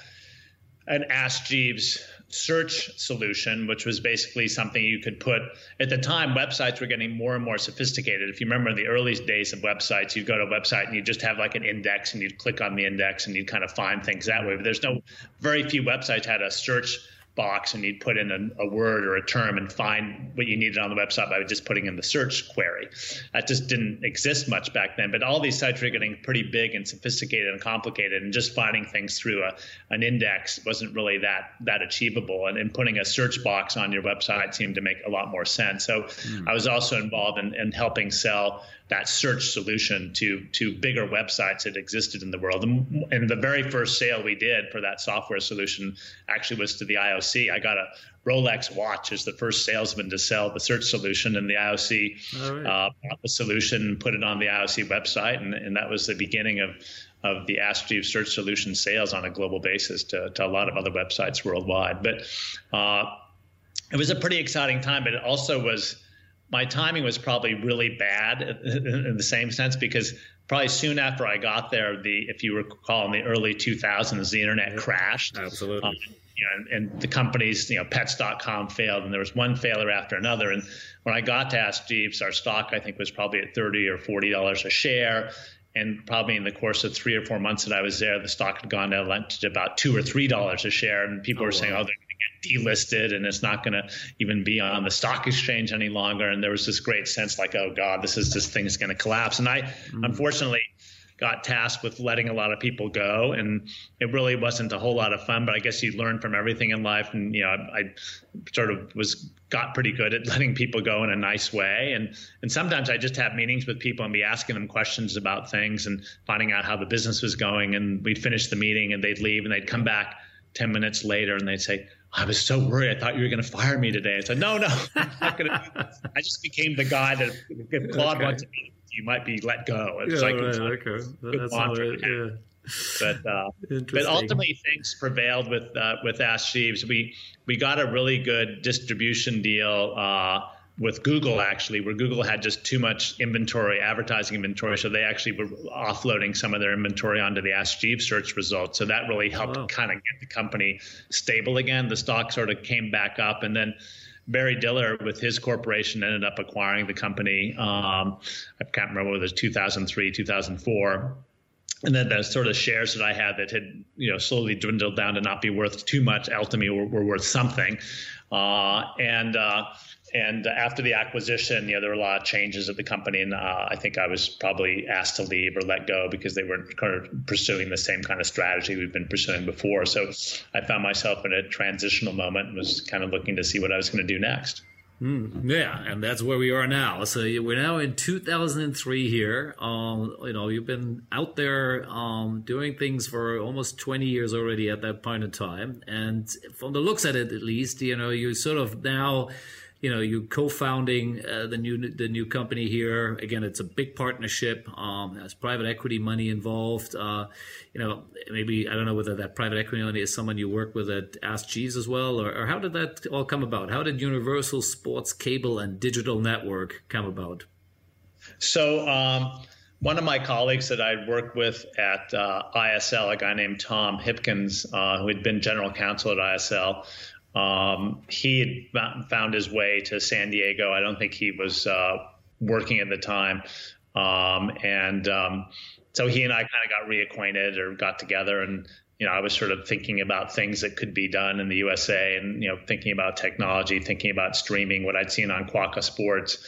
an Ask Jeeves search solution, which was basically something you could put at the time. Websites were getting more and more sophisticated. If you remember in the early days of websites, you'd go to a website and you just have like an index and you'd click on the index and you'd kind of find things that way. But there's no very few websites had a search box and you'd put in a, a, word or a term and find what you needed on the website by just putting in the search query. That just didn't exist much back then. But all these sites were getting pretty big and sophisticated and complicated, and just finding things through a, an index wasn't really that that achievable. And, and putting a search box on your website seemed to make a lot more sense. So mm. I was also involved in, in helping sell that search solution to to bigger websites that existed in the world. And, and, the very first sale we did for that software solution actually was to the IOC. I got a Rolex watch as the first salesman to sell the search solution, and the IOC right. uh, bought the solution and put it on the IOC website, and, and that was the beginning of of the Ask search solution sales on a global basis to, to a lot of other websites worldwide. But uh, it was a pretty exciting time, but it also was my timing was probably really bad in the same sense because probably soon after I got there, the if you recall in the early 2000s, the internet crashed. Absolutely. Um, you know, and, and, the companies, you know, Pets.com failed, and there was one failure after another. And when I got to Ask Jeeves, our stock I think was probably at 30 or 40 dollars a share. And probably in the course of three or four months that I was there, the stock had gone down to about two or three dollars a share, and people oh, were saying, "Oh, they're delisted and it's not going to even be on the stock exchange any longer. And there was this great sense like, oh God, this is this thing's going to collapse. And I mm-hmm. unfortunately got tasked with letting a lot of people go and it really wasn't a whole lot of fun but i guess you learn from everything in life and you know I, I, sort of was got pretty good at letting people go in a nice way and and sometimes i just have meetings with people and be asking them questions about things and finding out how the business was going and we'd finish the meeting and they'd leave and they'd come back 10 minutes later and they'd say I was so worried. I thought you were going to fire me today. I said, no, no, I'm not going to. I just became the guy that if Claude okay. wants to meet, you might be let go. It's yeah, like, right, okay. That's all right. Yeah. But uh, but ultimately things prevailed with uh, with Ask Jeeves. We we got a really good distribution deal. Uh, with Google actually, where Google had just too much inventory, advertising inventory, so they actually were offloading some of their inventory onto the Ask Jeeves search results. So that really helped wow. kind of get the company stable again. The stock sort of came back up, and then Barry Diller with his corporation ended up acquiring the company. Um, I can't remember whether it was 2003, 2004 and then the sort of shares that I had that had you know slowly dwindled down to not be worth too much ultimately were, were worth something, uh, and uh, and after the acquisition, you know, there were a lot of changes at the company, and uh, I think I was probably asked to leave or let go because they weren't kind of pursuing the same kind of strategy we've been pursuing before. So I found myself in a transitional moment and was kind of looking to see what I was going to do next. Mm, yeah, and that's where we are now. So we're now in 2003 here. Um, you know, you've been out there um, doing things for almost 20 years already at that point in time, and from the looks at it, at least, you know, you sort of now you know you co-founding uh, the new the new company here. Again it's a big partnership. Um, has private equity money involved. Uh, you know maybe i don't know whether that private equity money is someone you work with at ask jeeves as well or, or how did that all come about? How did universal sports cable and digital network come about? So um, one of my colleagues that I worked with at uh, ISL, a guy named Tom Hipkins, uh, who had been general counsel at ISL, um, he had found his way to San Diego. I don't think he was uh, working at the time. Um, and um, so he and I kind of got reacquainted or got together and you know, I was sort of thinking about things that could be done in the USA and, you know, thinking about technology, thinking about streaming, what I'd seen on Quokka Sports.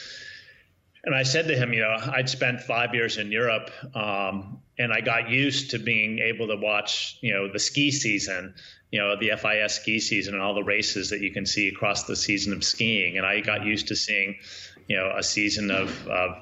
And I said to him, you know, I'd spent five years in Europe um, and I got used to being able to watch, you know, the ski season you know the FIS ski season and all the races that you can see across the season of skiing. And I got used to seeing, you know, a season of, of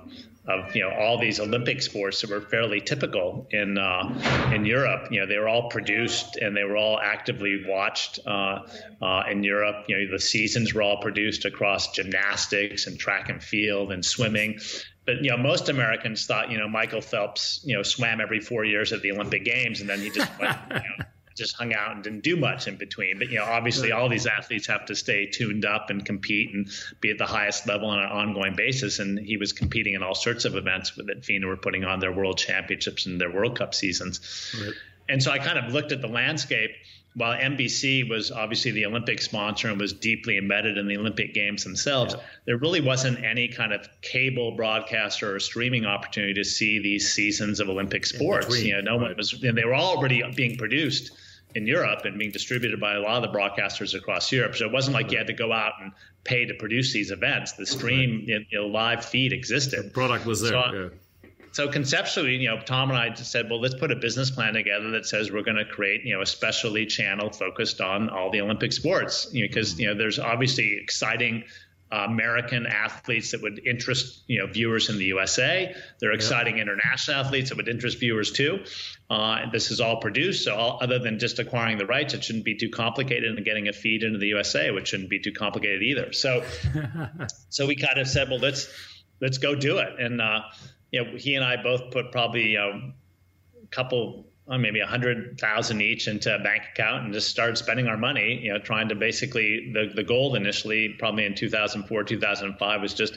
of you know all these Olympic sports that were fairly typical in uh, in Europe. You know, they were all produced and they were all actively watched uh, uh, in Europe. You know, the seasons were all produced across gymnastics and track and field and swimming. But you know, most Americans thought you know Michael Phelps you know swam every four years at the Olympic Games and then he just went. You know, just hung out and didn't do much in between. But you know, obviously, all these athletes have to stay tuned up and compete and be at the highest level on an ongoing basis. And he was competing in all sorts of events that FINA were putting on their World Championships and their World Cup seasons. Right. And so I kind of looked at the landscape. While NBC was obviously the Olympic sponsor and was deeply embedded in the Olympic Games themselves, yeah. there really wasn't any kind of cable broadcaster or streaming opportunity to see these seasons of Olympic sports. You know, no right. one was, and they were already being produced in Europe and being distributed by a lot of the broadcasters across Europe. So it wasn't like you had to go out and pay to produce these events. The stream, you know, live feed existed. The product was there. So, yeah. so conceptually, you know, Tom and I just said, well, let's put a business plan together that says we're going to create, you know, a specialty channel focused on all the Olympic sports. You know, because you know, there's obviously exciting uh, American athletes that would interest you know viewers in the USA. They're exciting yeah. international athletes that would interest viewers too. Uh, this is all produced, so all, other than just acquiring the rights, it shouldn't be too complicated, and getting a feed into the USA, which shouldn't be too complicated either. So, so we kind of said, well, let's let's go do it. And uh, you know, he and I both put probably you know, a couple well, maybe a hundred thousand each into a bank account and just started spending our money, you know, trying to basically the, the goal initially, probably in 2004, 2005 was just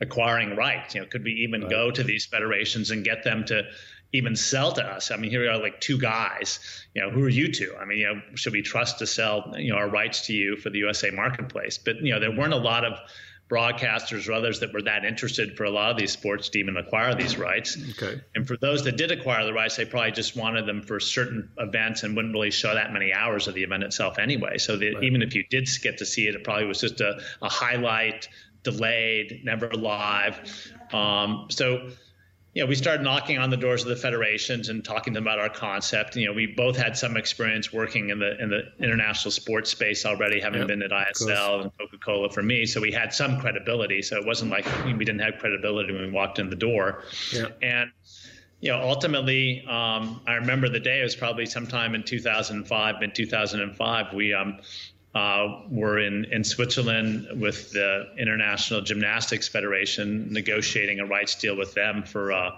acquiring rights. You know, could we even right. go to these federations and get them to even sell to us? I mean, here we are like two guys, you know, who are you two? I mean, you know, should we trust to sell, you know, our rights to you for the USA marketplace? But, you know, there weren't a lot of, broadcasters or others that were that interested for a lot of these sports to even acquire these rights. Okay. And for those that did acquire the rights, they probably just wanted them for certain events and wouldn't really show that many hours of the event itself anyway. So that right. even if you did get to see it, it probably was just a, a highlight, delayed, never live. Um, so you know, we started knocking on the doors of the federations and talking to them about our concept. You know, we both had some experience working in the in the international sports space already, having yep, been at ISL and Coca Cola for me. So we had some credibility. So it wasn't like we didn't have credibility when we walked in the door. Yep. And you know, ultimately, um, I remember the day. It was probably sometime in 2005. In 2005, we um, uh, were in, in Switzerland with the International Gymnastics Federation, negotiating a rights deal with them for uh,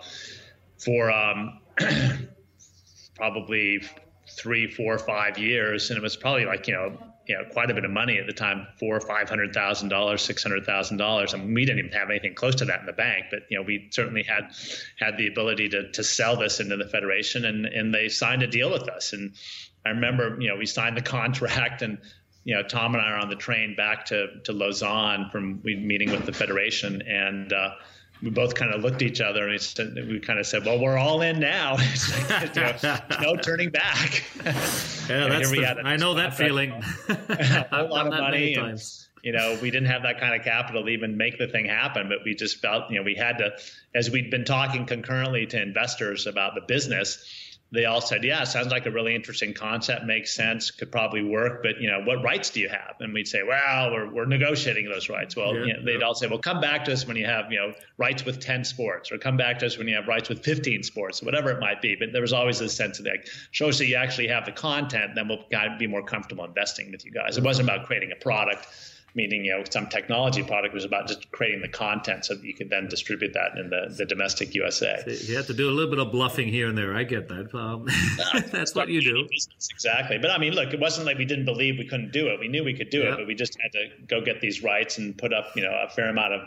for um, probably three, four, five years, and it was probably like you know you know quite a bit of money at the time four or five hundred thousand dollars six hundred thousand dollars. And we didn't even have anything close to that in the bank but you know we certainly had had the ability to to sell this into the federation and and they signed a deal with us. And I remember you know we signed the contract and you know, Tom and I are on the train back to, to Lausanne from we meeting with the federation, and uh, we both kind of looked at each other and we, said, we kind of said, "Well, we're all in now. like, you know, no turning back." yeah, that's the, I know that feeling. a whole lot of money. And, you know, we didn't have that kind of capital to even make the thing happen, but we just felt, you know, we had to, as we'd been talking concurrently to investors about the business they all said, "Yeah, sounds like a really interesting concept. Makes sense. Could probably work. But you know, what rights do you have?" And we'd say, "Well, we're, we're negotiating those rights." Well, yeah, you know, they'd yeah. all say, "Well, come back to us when you have you know rights with ten sports, or come back to us when you have rights with fifteen sports, whatever it might be." But there was always this sense of like, show us that you actually have the content, then we'll be more comfortable investing with you guys. It wasn't about creating a product meaning you know some technology product was about just creating the content so that you could then distribute that in the, the domestic USA. you have to do a little bit of bluffing here and there. I get that. Um, that's what you do. Exactly. But I mean, look, it wasn't like we didn't believe we couldn't do it. We knew we could do it, but we just had to go get these rights and put up you know a fair amount of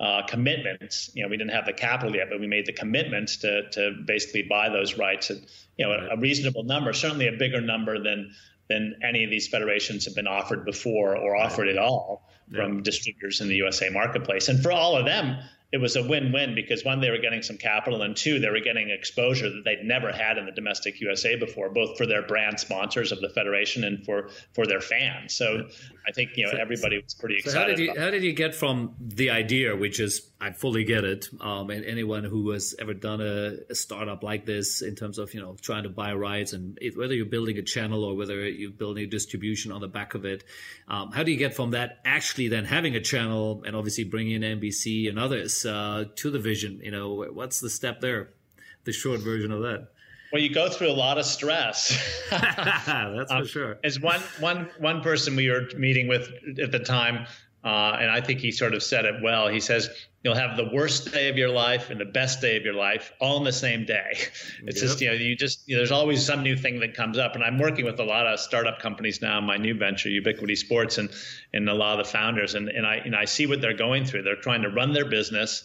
uh, commitments. You know, we didn't have the capital yet, but we made the commitments to to basically buy those rights at you know a, a reasonable number, certainly a bigger number than than any of these federations have been offered before or offered at all from distributors in the USA marketplace. And for all of them, it was a win-win because one, they were getting some capital, and two, they were getting exposure that they'd never had in the domestic USA before, both for their brand sponsors of the federation and for for their fans. So I think you know everybody was pretty excited. So how did you how did you get from the idea, which is I fully get it. Um, and anyone who has ever done a, a, startup like this, in terms of you know trying to buy rights and it, whether you're building a channel or whether you're building a distribution on the back of it, um, how do you get from that actually then having a channel and obviously bringing in NBC and others uh, to the vision? You know, what's the step there? The short version of that. Well, you go through a lot of stress. That's for um, sure. As one one one person we were meeting with at the time, uh, and I think he sort of said it well. He says you'll have the worst day of your life and the best day of your life all in the same day. It's yep. just you know you just you know, there's always some new thing that comes up. And I'm working with a lot of startup companies now. In my new venture, Ubiquity Sports, and and a lot of the founders, and and I and I see what they're going through. They're trying to run their business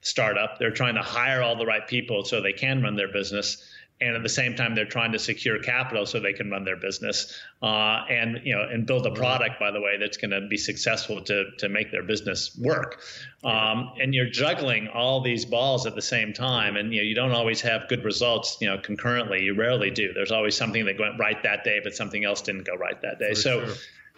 startup. They're trying to hire all the right people so they can run their business and at the same time they're trying to secure capital so they can run their business uh, and you know and build a product by the way that's going to be successful to to make their business work. Um, and you're juggling all these balls at the same time and you know you don't always have good results you know concurrently. You rarely do. There's always something that went right that day but something else didn't go right that day. For so sure.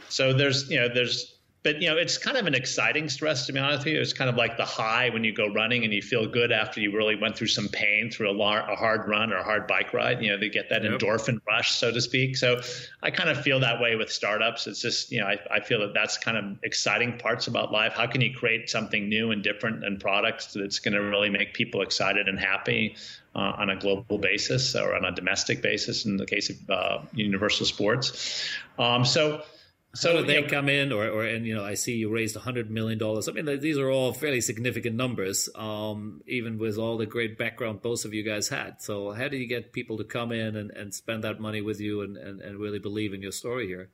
so there's you know there's but you know it's kind of an exciting stress to be honest with you. It's kind of like the high when you go running and you feel good after you really went through some pain through a, lar- a hard run or a hard bike ride you know they get that yep. endorphin rush so to speak. So i kind of feel that way with startups. It's just you know I, I feel that that's kind of exciting parts about life. How can you create something new and different and products that's going to really make people excited and happy uh, on a global basis or on a domestic basis in the case of uh, universal sports? Um, so so How they come in, or, or and you know, I see you raised a hundred million dollars. I mean, these are all fairly significant numbers, um, even with all the great background both of you guys had. So, how do you get people to come in and, and spend that money with you and, and, and really believe in your story here?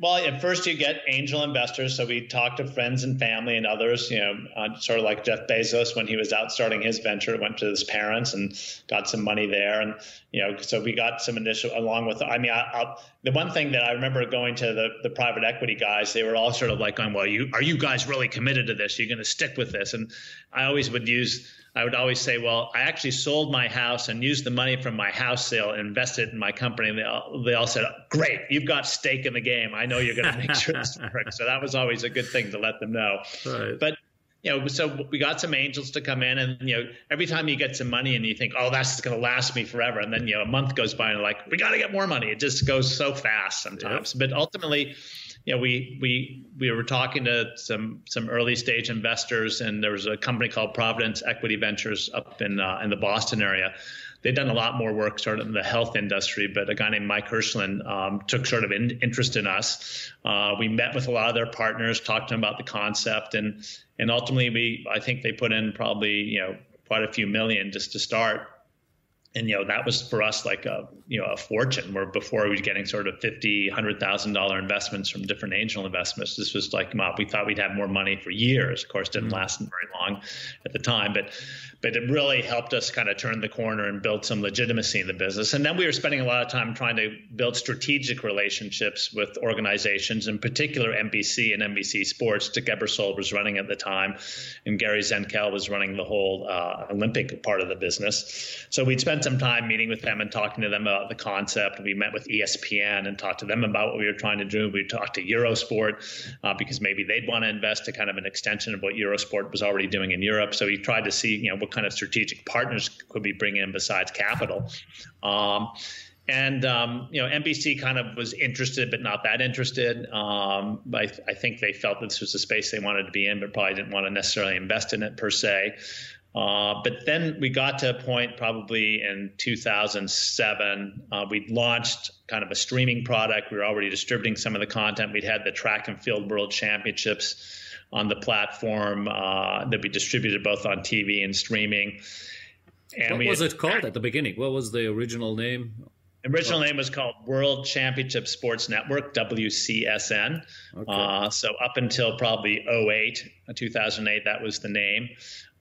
Well, at first you get angel investors. So we talk to friends and family and others, you know, uh, sort of like Jeff Bezos when he was out starting his venture, went to his parents and got some money there. And, you know, so we got some initial, along with, I mean, I, I, the one thing that I remember going to the, the private equity guys, they were all sort of like, going, well, you, are you guys really committed to this? Are you going to stick with this? And I always would use, I would always say, well, I actually sold my house and used the money from my house sale and invested in my company. And they all, they all said, great, you've got stake in the game. I know you're going to make sure this works. So that was always a good thing to let them know. Right. But you know, so we got some angels to come in, and you know, every time you get some money and you think, oh, that's going to last me forever, and then you know, a month goes by and like, we got to get more money. It just goes so fast sometimes. Yep. But ultimately, you know, we we we were talking to some some early stage investors, and there was a company called Providence Equity Ventures up in uh, in the Boston area. They'd done a lot more work sort of in the health industry, but a guy named Mike Hirshland um, took sort of in, interest in us. Uh, we met with a lot of their partners, talked to them about the concept, and and ultimately we I think they put in probably you know quite a few million just to start and you know that was for us like a you know a fortune where before we were getting sort of fifty hundred thousand dollar investments from different angel investments this was like well, we thought we'd have more money for years of course didn't mm-hmm. last very long at the time but but it really helped us kind of turn the corner and build some legitimacy in the business. And then we were spending a lot of time trying to build strategic relationships with organizations, in particular NBC and NBC Sports. Dick Ebersol was running at the time, and Gary Zenkel was running the whole uh, Olympic part of the business. So we'd spent some time meeting with them and talking to them about the concept. We met with ESPN and talked to them about what we were trying to do. We talked to Eurosport uh, because maybe they'd want to invest to kind of an extension of what Eurosport was already doing in Europe. So we tried to see, you know, what kind of strategic partners could we bring in besides capital? Um, and um, you know, NBC kind of was interested, but not that interested. Um, I, I, think they felt this was a space they wanted to be in, but probably didn't want to necessarily invest in it per se. Uh, but then we got to a point probably in 2007. Uh, we launched kind of a streaming product. We were already distributing some of the content. We'd had the track and field world championships on the platform uh, that we distributed both on TV and streaming. And what was it called at the beginning? What was the original name? The original name was called World Championship Sports Network, WCSN. Okay. Uh, so up until probably 08, 2008, that was the name.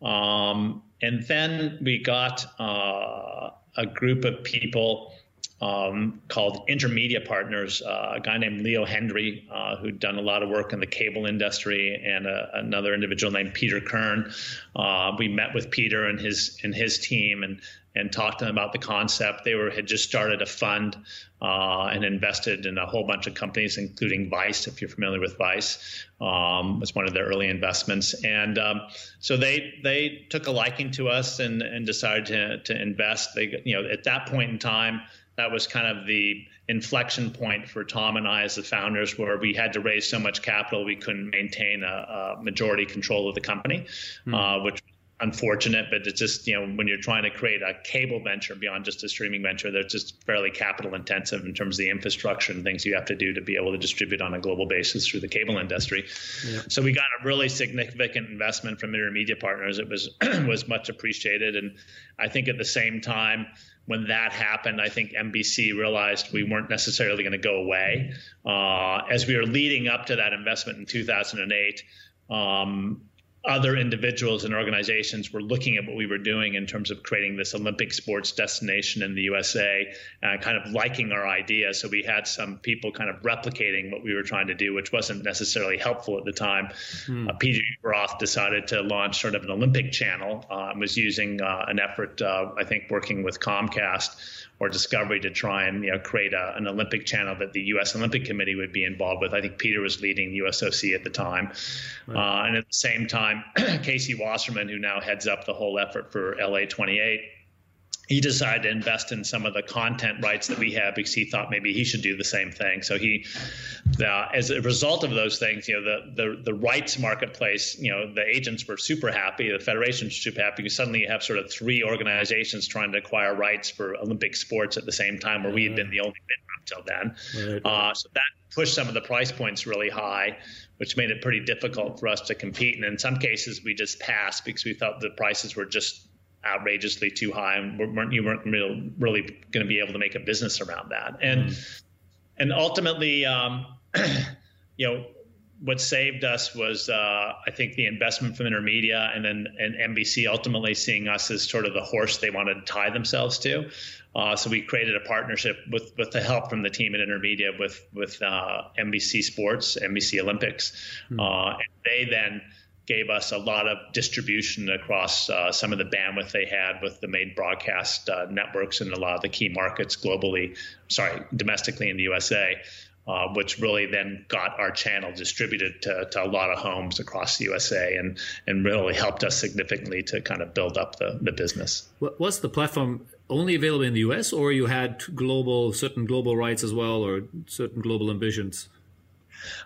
Um, and then we got uh, a group of people um, called Intermedia Partners, uh, a guy named Leo Hindery, uh, who'd done a lot of work in the cable industry, and uh, another individual named Peter Kern. Uh, we met with Peter and his and his team and and talked to them about the concept. They were had just started a fund uh, and invested in a whole bunch of companies, including Vice. If you're familiar with Vice, um, was one of their early investments, and um, so they they took a liking to us and and decided to to invest. They you know at that point in time that was kind of the inflection point for Tom and I as the founders, where we had to raise so much capital we couldn't maintain a, a majority control of the company, mm. uh, which unfortunate, but it's just you know when you're trying to create a cable venture beyond just a streaming venture, they're just fairly capital intensive in terms of the infrastructure and things you have to do to be able to distribute on a global basis through the cable industry. Yeah. So we got a really significant investment from Intermedia Partners. It was was much appreciated, and I think at the same time when that happened, I think NBC realized we weren't necessarily going to go away. Uh, as we were leading up to that investment in 2008, um, other individuals and organizations were looking at what we were doing in terms of creating this Olympic sports destination in the USA, uh, kind of liking our idea. So we had some people kind of replicating what we were trying to do, which wasn't necessarily helpful at the time. Hmm. Uh, Peter Ueberroth decided to launch sort of an Olympic channel, uh, was using uh, an effort, uh, I think, working with Comcast or Discovery to try and you know create a, an Olympic channel that the U.S. Olympic Committee would be involved with. I think Peter was leading USOC at the time, right. uh, and at the same time, Casey Wasserman, who now heads up the whole effort for LA 28 he decided to invest in some of the content rights that we have because he thought maybe he should do the same thing. So he, the, as a result of those things, you know, the, the the rights marketplace, you know, the agents were super happy, the federation was super happy because suddenly you have sort of three organizations trying to acquire rights for Olympic sports at the same time, where we had been the only bidder until then. Right. Uh, so that pushed some of the price points really high which made it pretty difficult for us to compete. And in some cases, we just passed because we felt the prices were just outrageously too high, and weren't you weren't really, really going to be able to make a business around that. And mm. and ultimately, um, you know, what saved us was uh, I think the investment from Intermedia and then and NBC ultimately seeing us as sort of the horse they wanted to tie themselves to. Uh, so we created a partnership with with the help from the team at Intermedia with with uh, NBC Sports, NBC Olympics, mm. and they then gave us a lot of distribution across uh, some of the bandwidth they had with the main broadcast uh, networks in a lot of the key markets globally, sorry, domestically in the USA, uh, which really then got our channel distributed to, to, a lot of homes across the USA and, and really helped us significantly to kind of build up the, the business. Was the platform only available in the US or you had global, certain global rights as well or certain global ambitions?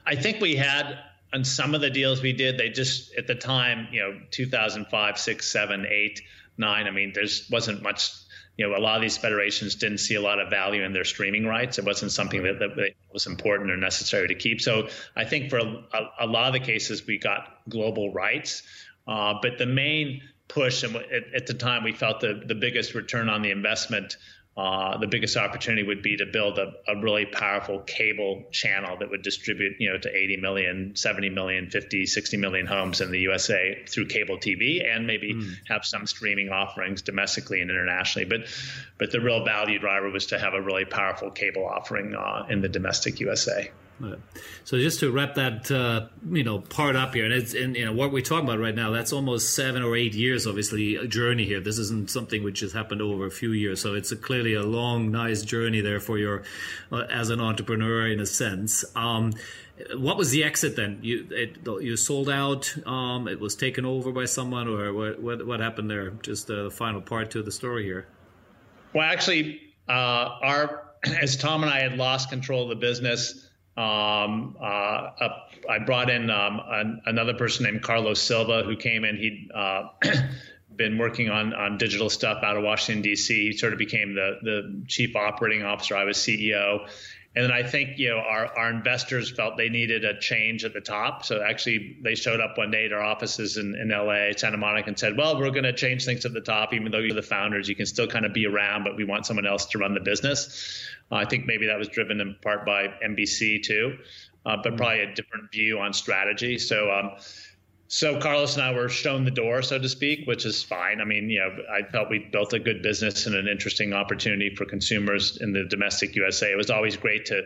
I think we had on some of the deals we did, they just at the time, you know, 2005, six, seven, eight, nine. I mean, there's wasn't much. You know, a lot of these federations didn't see a lot of value in their streaming rights. It wasn't something that, that was important or necessary to keep. So I think for a, a lot of the cases, we got global rights. Uh, but the main push, and at, at, the time, we felt the, the biggest return on the investment uh, the biggest opportunity would be to build a, a, really powerful cable channel that would distribute, you know, to 80 million, 70 million, 50, 60 million homes in the USA through cable TV, and maybe mm. have some streaming offerings domestically and internationally. But, but the real value driver was to have a really powerful cable offering uh, in the domestic USA. So just to wrap that uh, you know part up here, and it's and you know what we're talking about right now. That's almost seven or eight years, obviously, a journey here. This isn't something which has happened over a few years. So it's a, clearly a long, nice journey there for your uh, as an entrepreneur in a sense. Um, what was the exit then? You it, you sold out. Um, it was taken over by someone, or what? What, what happened there? Just the final part to the story here. Well, actually, uh, our as Tom and I had lost control of the business um, uh, I brought in um, an, another person named Carlos Silva who came in. He'd uh, been working on, on digital stuff out of Washington, D.C. He sort of became the, the chief operating officer. I was CEO. And then I think you know our, our investors felt they needed a change at the top. So actually, they showed up one day at our offices in, in LA, Santa Monica, and said, "Well, we're going to change things at the top. Even though you're the founders, you can still kind of be around, but we want someone else to run the business." Uh, I think maybe that was driven in part by NBC too, uh, but mm-hmm. probably a different view on strategy. So. Um, So Carlos and I were shown the door, so to speak, which is fine. I mean, you know, I felt we built a good business and an interesting opportunity for consumers in the domestic USA. It was always great to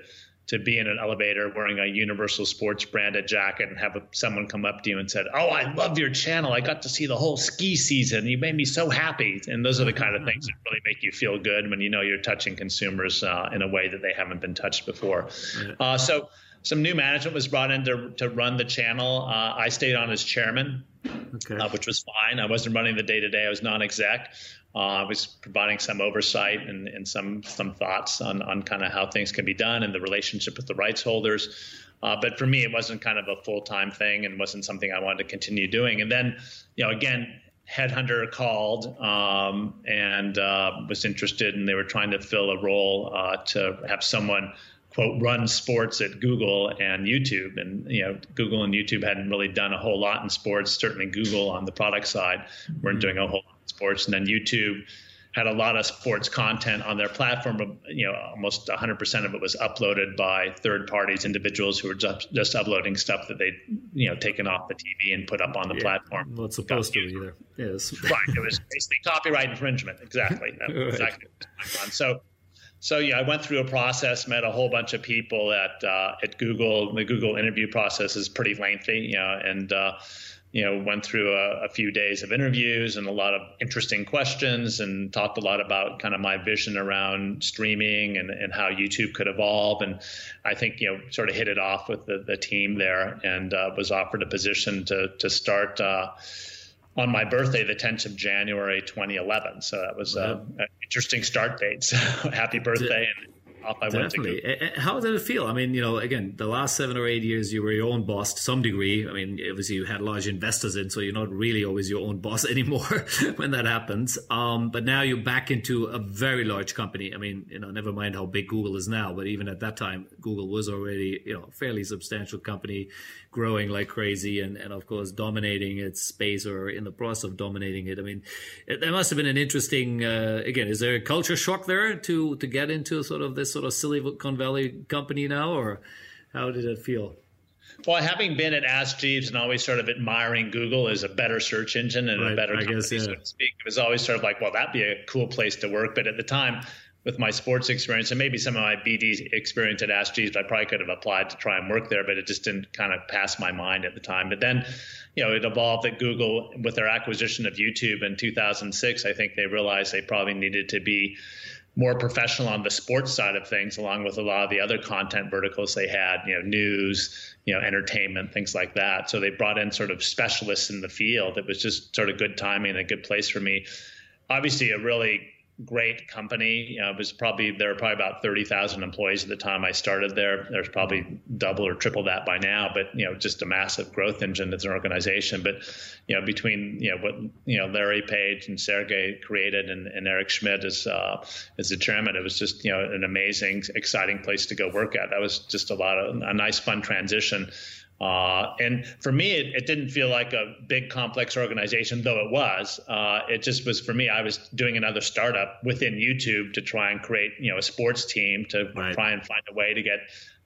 to be in an elevator wearing a Universal Sports branded jacket and have a, someone come up to you and said, "Oh, I love your channel. I got to see the whole ski season. You made me so happy." And those are the kind of things that really make you feel good when you know you're touching consumers uh, in a way that they haven't been touched before. Uh, so some new management was brought in to, to run the channel. Uh, I stayed on as chairman, okay. uh, which was fine. I wasn't running the day to day. I was non-exec. Uh, I was providing some oversight and, and some some thoughts on, on kind of how things can be done and the relationship with the rights holders. Uh, but for me, it wasn't kind of a full time thing and wasn't something I wanted to continue doing. And then, you know, again, Headhunter called um, and uh, was interested, and they were trying to fill a role uh, to have someone quote run sports at Google and YouTube. And you know, Google and YouTube hadn't really done a whole lot in sports. Certainly, Google on the product side weren't mm-hmm. doing a whole lot in sports. And then YouTube had a lot of sports content on their platform. You know, almost 100% of it was uploaded by third parties, individuals who were just, just uploading stuff that they, you know, taken off the TV and put up on the yeah, platform. It's supposed to be there. Yes. right. It was basically copyright infringement. Exactly. That was exactly. So so yeah, I went through a process, met a whole bunch of people at uh, at Google. The Google interview process is pretty lengthy, you know, and uh, you know went through a, a, few days of interviews and a lot of interesting questions, and talked a lot about kind of my vision around streaming and, and how YouTube could evolve. And I think you know sort of hit it off with the, the team there, and uh, was offered a position to to start uh, on my birthday, the 10th of January, 2011. So that was uh, an interesting start date. So happy birthday. And off I Definitely. went to. How did it feel? I mean, you know, again, the last seven or eight years, you were your own boss to some degree. I mean, obviously, you had large investors in, so you're not really always your own boss anymore when that happens. Um, but now you're back into a very large company. I mean, you know, never mind how big Google is now, but even at that time, Google was already, you know, a fairly substantial company, growing like crazy, and and of course dominating its space or in the process of dominating it. I mean, it, that must have been an interesting. Uh, again, is there a culture shock there to to get into sort of this? sort of Silicon Valley company now, or how did it feel? Well, having been at Ask Jeeves and always sort of admiring Google as a better search engine and right, a better company, guess, yeah. so to speak, it was always sort of like, well, that'd be a cool place to work. But at the time, with my sports experience and maybe some of my BD experience at Ask I probably could have applied to try and work there, but it just didn't kind of pass my mind at the time. But then, you know, it evolved at Google with their acquisition of YouTube in 2006. I think they realized they probably needed to be more professional on the sports side of things, along with a lot of the other content verticals they had, you know, news, you know, entertainment, things like that. So they brought in sort of specialists in the field. It was just sort of good timing and a good place for me. Obviously, a really great company. You know, it was probably there were probably about thirty thousand employees at the time I started there. There's probably double or triple that by now, but you know, just a massive growth engine as an organization. But you know, between you know what you know Larry Page and Sergey created, and, and Eric Schmidt as uh, as the chairman, it was just you know an amazing, exciting place to go work at. That was just a lot of a nice, fun transition. Uh, and for me, it, it, didn't feel like a big, complex organization, though it was. Uh, it just was for me. I was doing another startup within YouTube to try and create, you know, a sports team to right. try and find a way to get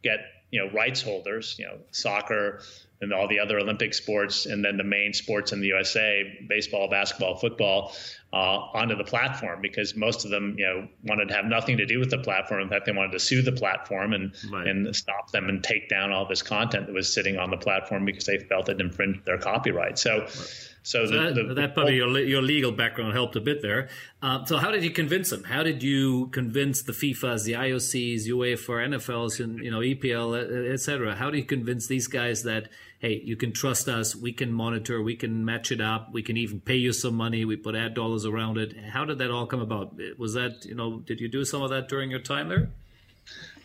get you know rights holders, you know, soccer, and all the other Olympic sports, and then the main sports in the USA, baseball, basketball, football, uh, onto the platform because most of them, you know, wanted to have nothing to do with the platform. In fact, they wanted to sue the platform and right. and stop them and take down all this content that was sitting on the platform because they felt it infringed their copyright. So. Right. So, so the, that, the, that, probably your your legal background helped a bit there. Uh, so how did you convince them? How did you convince the FIFA's, the IOCs, UEFA, NFLs, and you know EPL, etc.? How do you convince these guys that hey, you can trust us. We can monitor. We can match it up. We can even pay you some money. We put ad dollars around it. How did that all come about? Was that, you know, did you do some of that during your time there?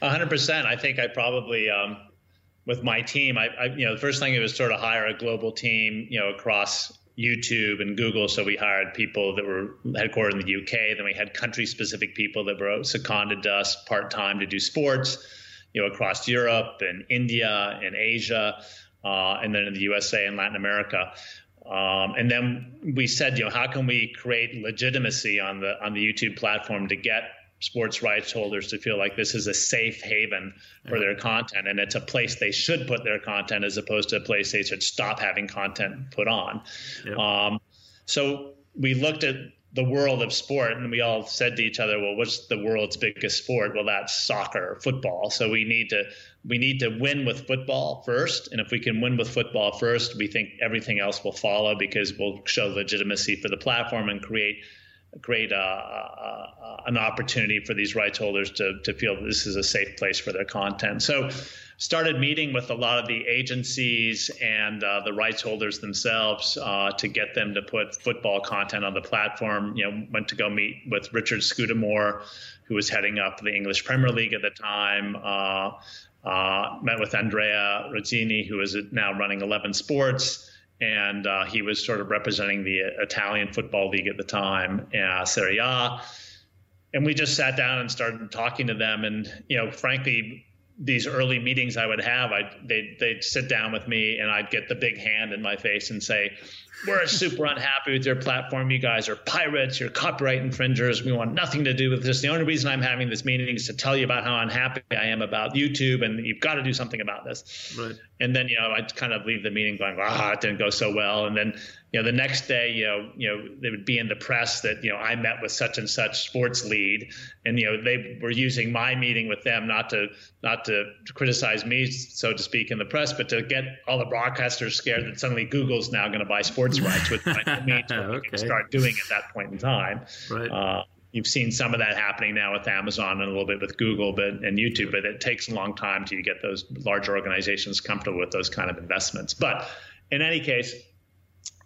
100%. I think I probably, um, with my team, I, I, you know, the first thing it was sort of hire a global team, you know, across YouTube and Google. So we hired people that were headquartered in the UK. Then we had country specific people that were seconded to us part time to do sports, you know, across Europe and India and Asia uh, and then in the USA and Latin America. Um, and then we said, you know, how can we create legitimacy on the on the YouTube platform to get sports rights holders to feel like this is a safe haven for their content and it's a place they should put their content as opposed to a place they should stop having content put on. Yep. Um, so we looked at the world of sport and we all said to each other well what's the world's biggest sport well that's soccer football so we need to we need to win with football first and if we can win with football first we think everything else will follow because we'll show legitimacy for the platform and create create uh, uh, an opportunity for these rights holders to, to feel this is a safe place for their content. So, started meeting with a lot of the agencies and uh, the rights holders themselves uh, to get them to put football content on the platform. You know, went to go meet with Richard Scudamore, who was heading up the English Premier League at the time. Uh, uh, met with Andrea Radrizzani, who is now running 11 Sports and uh, he was sort of representing the Italian football league at the time, uh, Serie A. And we just sat down and started talking to them. And you know, frankly, these early meetings I would have, I they they'd sit down with me, and I'd get the big hand in my face and say, we're super unhappy with your platform. You guys are pirates. You're copyright infringers. We want nothing to do with this. The only reason I'm having this meeting is to tell you about how unhappy I am about YouTube, and you've got to do something about this. Right. And then, you know, I'd kind of leave the meeting going, ah, it didn't go so well. And then, you know, the next day, you know, you know, they would be in the press that, you know, I met with such and such sports lead, and you know, they were using my meeting with them not to not to criticize me, so to speak, in the press, but to get all the broadcasters scared that suddenly Google's now going to buy sports rights, which I mean, okay. start doing at that point in time. Right. Uh, you've seen some of that happening now with Amazon and a little bit with Google, but and YouTube. But it takes a long time to get those larger organizations comfortable with those kind of investments. But in any case,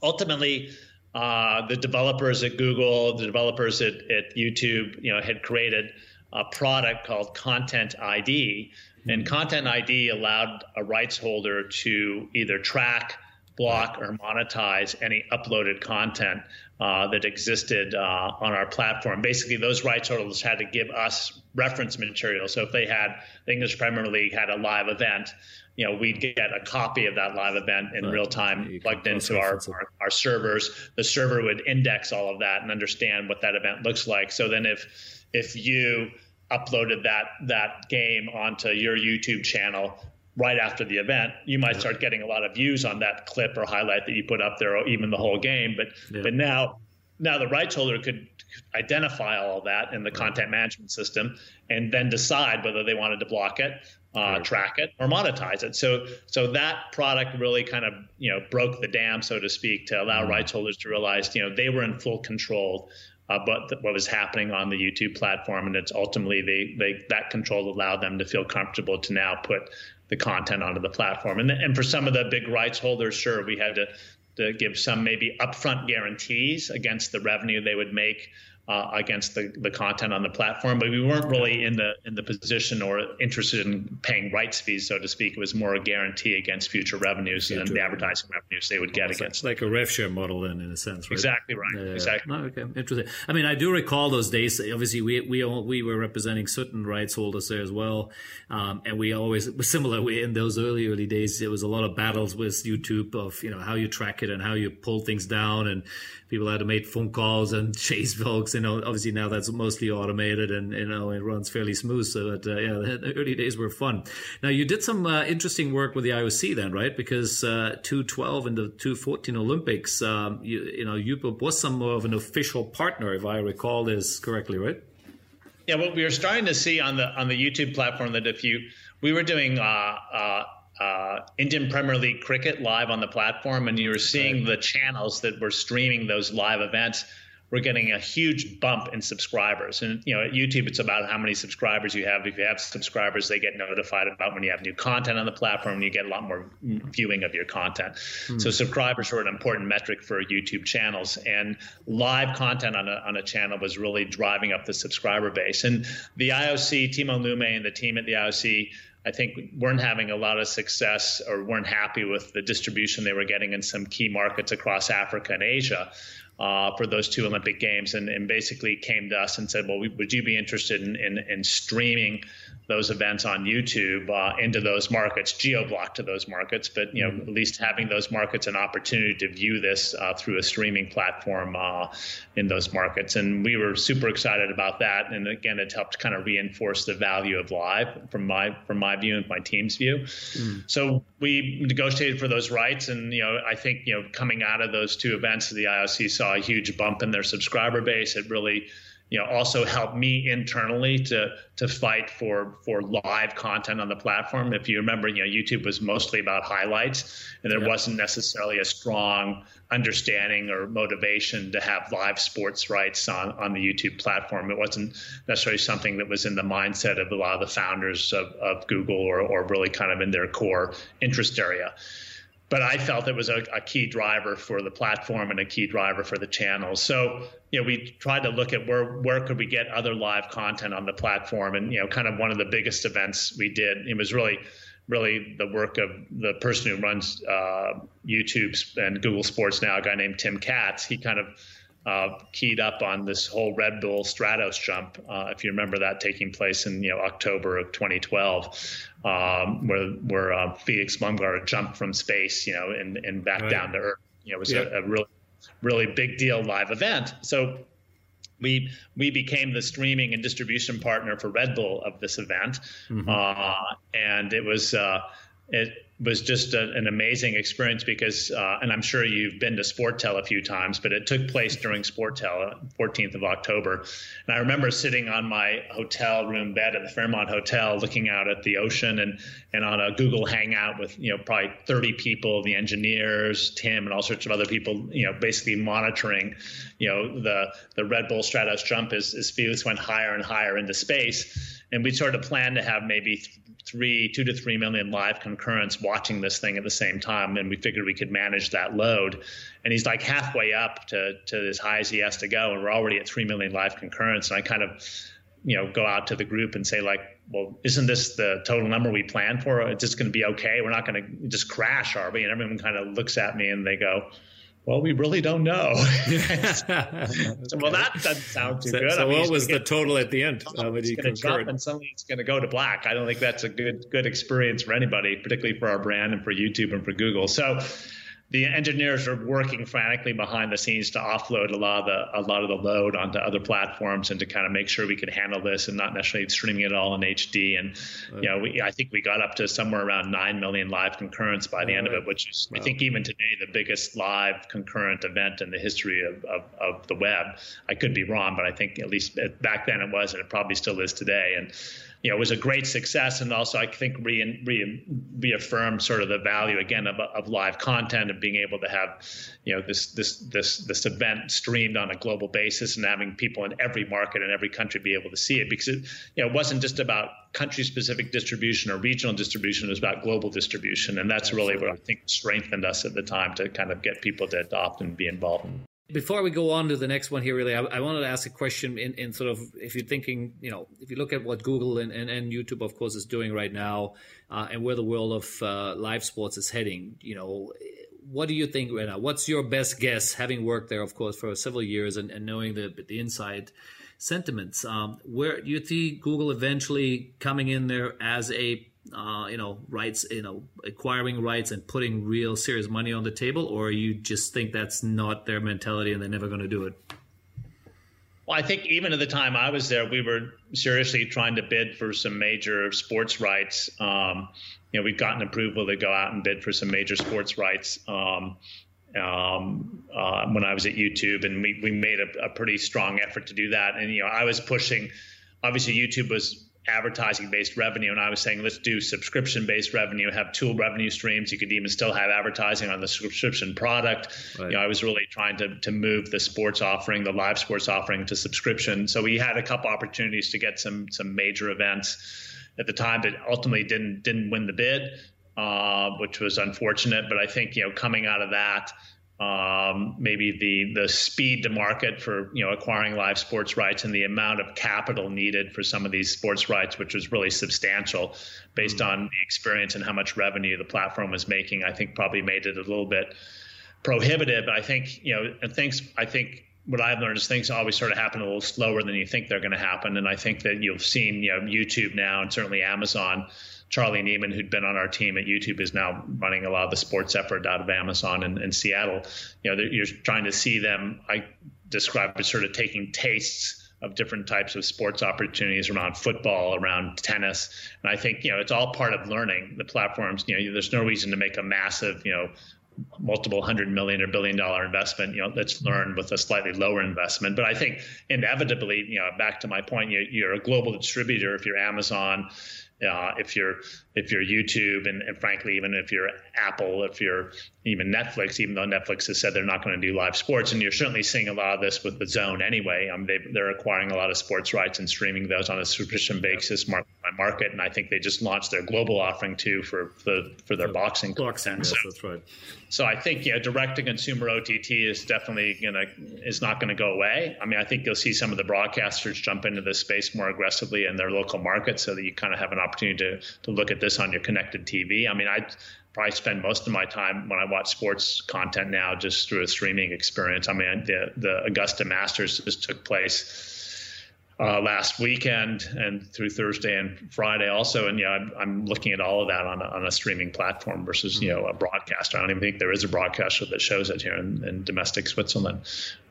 ultimately, uh, the developers at Google, the developers at, at YouTube, you know, had created a product called Content ID, and mm-hmm. Content ID allowed a rights holder to either track, block, or monetize any uploaded content uh, that existed uh, on our platform. Basically, those rights holders had to give us reference material. So if they had the English Premier League had a live event, you know, we'd get a copy of that live event in right. real time plugged into our, our, our, servers. The server would index all of that and understand what that event looks like. So then if if you uploaded that that game onto your YouTube channel right after the event, you might start getting a lot of views on that clip or highlight that you put up there or even the whole game. But yeah. but now now the rights holder could identify all that in the right. content management system and then decide whether they wanted to block it uh, right. track it or monetize it. So so that product really kind of you know broke the dam, so to speak, to allow mm-hmm. rights holders to realize you know they were in full control about what was happening on the YouTube platform, and it's ultimately they, they that control allowed them to feel comfortable to now put the content onto the platform. And and for some of the big rights holders, sure, we had to to give some maybe upfront guarantees against the revenue they would make uh, against the, the content on the platform, but we weren't really in the in the position or interested in paying rights fees, so to speak. It was more a guarantee against future revenues future. and the advertising revenues they would get Almost against. Like, like a rev share model, then, in a sense, right? Exactly right. Yeah, yeah. Exactly. No, okay, interesting. I mean, I do recall those days. Obviously, we we all, we were representing certain rights holders there as well, um, and we always similar. We in those early early days, there was a lot of battles with YouTube of you know how you track it and how you pull things down and people had to make phone calls and chase folks. You know, obviously now that's mostly automated and you know it runs fairly smooth. So that uh, yeah, the early days were fun. Now you did some uh, interesting work with the IOC then, right? Because uh, 212 and the 214 Olympics, um, you, you know, you was some of an official partner, if I recall this correctly, right? Yeah, what we were starting to see on the on the YouTube platform that if you we were doing uh, uh, uh, Indian Premier League cricket live on the platform, and you were seeing the channels that were streaming those live events were getting a huge bump in subscribers. And you know, at YouTube, it's about how many subscribers you have. If you have subscribers, they get notified about when you have new content on the platform, and you get a lot more viewing of your content. Hmm. So subscribers were an important metric for YouTube channels, and live content on a on a channel was really driving up the subscriber base. And the IOC, Timo Lumme, and the team at the IOC I think weren't having a lot of success or weren't happy with the distribution they were getting in some key markets across Africa and Asia. uh, for those two Olympic Games, and, and basically came to us and said, "Well, would you be interested in, in, in streaming those events on YouTube uh, into those markets, geo block to those markets, but you know mm-hmm. at least having those markets an opportunity to view this uh, through a streaming platform uh, in those markets, and we were super excited about that. And again, it helped kind of reinforce the value of live from my from my view and my team's view. Mm. So we negotiated for those rights, and you know I think you know coming out of those two events, the IOC saw a huge bump in their subscriber base. It really you know also helped me internally to to fight for for live content on the platform. If you remember you know youtube was mostly about highlights and there yeah. wasn't necessarily a strong understanding or motivation to have live sports rights on on the youtube platform. It wasn't necessarily something that was in the mindset of a lot of the founders of, of google or, or really kind of in their core interest area but I felt it was a, a, key driver for the platform and a key driver for the channel. So, you know, we tried to look at where where could we get other live content on the platform, and you know, kind of one of the biggest events we did. It was really, really the work of the person who runs uh, YouTube and Google Sports now, a guy named Tim Katz. He kind of uh, keyed up on this whole Red Bull Stratos jump, uh, if you remember that taking place in you know October of 2012, um, where where uh, Felix Baumgartner jumped from space, you know, and, and back right. down to Earth. You know, it was a, a really really big deal live event. So we we became the streaming and distribution partner for Red Bull of this event, mm-hmm. uh, and it was uh, it was just a, an amazing experience because, uh, and I'm sure you've been to Sportel a few times, but it took place during Sportel, 14th of October. And I remember sitting on my hotel room bed at the Fairmont Hotel, looking out at the ocean and, and on a Google Hangout with, you know, probably 30 people, the engineers, Tim, and all sorts of other people, you know, basically monitoring, you know, the, the Red Bull Stratos jump as, as Felix went higher and higher into space and we sort of planned to have maybe three, two to three million live concurrents watching this thing at the same time, and we figured we could manage that load. And he's like halfway up to to as high as he has to go, and we're already at three million live concurrents. And I kind of, you know, go out to the group and say like, well, isn't this the total number we planned for? It's just going to be okay. We're not going to just crash, are we? And everyone kind of looks at me and they go well, we really don't know. so, well, that doesn't sound too so, good. So, I mean, what was the total at the end? Uh, it's going to jump and suddenly it's going to go to black. I don't think that's a good good experience for anybody, particularly for our brand and for YouTube and for Google. So, the engineers are working frantically behind the scenes to offload a lot of the a lot of the load onto other platforms and to kind of make sure we could handle this and not necessarily streaming it all in HD. And right. you know, we, I think we got up to somewhere around nine million live concurrents by the end of it, which is wow. I think even today the biggest live concurrent event in the history of, of, of the web. I could be wrong, but I think at least back then it was, and it probably still is today. And you know, it was a great success, and also I think re, re, reaffirmed sort of the value again of, of live content and being able to have, you know, this this this this event streamed on a global basis and having people in every market and every country be able to see it because it, you know, it wasn't just about country specific distribution or regional distribution; it was about global distribution, and that's Absolutely. really what I think strengthened us at the time to kind of get people to adopt and be involved. Before we go on to the next one here, really, I, I wanted to ask a question in, in, sort of if you're thinking, you know, if you look at what Google and, and, and YouTube, of course, is doing right now uh, and where the world of uh, live sports is heading, you know, what do you think right now? What's your best guess, having worked there, of course, for several years and, and knowing the, the inside sentiments? Um, where do you see Google eventually coming in there as a uh, you know rights you know acquiring rights and putting real serious money on the table or you just think that's not their mentality and they're never going to do it well i think even at the time i was there we were seriously trying to bid for some major sports rights um, you know we've gotten approval to go out and bid for some major sports rights um, um, uh, when I was at YouTube, and we, we made a, a pretty strong effort to do that. And you know, I was pushing. Obviously, YouTube was advertising based revenue. And i was saying let's do subscription based revenue have two revenue streams. You could even still have advertising on the subscription product. Right. you know i was really trying to, to move the sports offering the live sports offering to subscription. So we had a couple opportunities to get some some major events at the time but ultimately didn't didn't win the bid uh, which was unfortunate. But i think you know coming out of that um, maybe the the speed to market for you know acquiring live sports rights and the amount of capital needed for some of these sports rights, which was really substantial, based mm-hmm. on the experience and how much revenue the platform was making. I think probably made it a little bit prohibitive. I think you know, and things. I think what I've learned is things always sort of happen a little slower than you think they're going to happen. And I think that you've seen, you know, YouTube now and certainly Amazon. Charlie Neiman, who'd been on our team at YouTube, is now running a lot of the sports effort out of Amazon in, in Seattle. You know, you're trying to see them. I describe as sort of taking tastes of different types of sports opportunities around football, around tennis. And I think, you know, it's all part of learning the platforms. You know, there's no reason to make a massive, you know, multiple hundred million or billion dollar investment, you know, let's learn with a slightly lower investment. But I think inevitably, you know, back to my point, you, you're a global distributor. If you're Amazon, Uh, if you're if you're YouTube and, and, frankly even if you're Apple, if you're even Netflix, even though Netflix has said they're not going to do live sports, and you're certainly seeing a lot of this with DAZN anyway. Um, they, they're acquiring a lot of sports rights and streaming those on a subscription basis, market by market, and I think they just launched their global offering too for for, for their boxing. Boxing, yes, so, that's right. So I think yeah, direct to consumer OTT is definitely gonna is not going to go away. I mean, I think you'll see some of the broadcasters jump into this space more aggressively in their local market, so that you kind of have an opportunity to to look at this on your connected TV. I mean, I probably spend most of my time when I watch sports content now just through a streaming experience. I mean, the the Augusta Masters just took place uh, last weekend and through Thursday and Friday also. And yeah, I'm, I'm looking at all of that on a, on a streaming platform versus, you know, a broadcaster. I don't even think there is a broadcaster that shows it here in, in domestic Switzerland.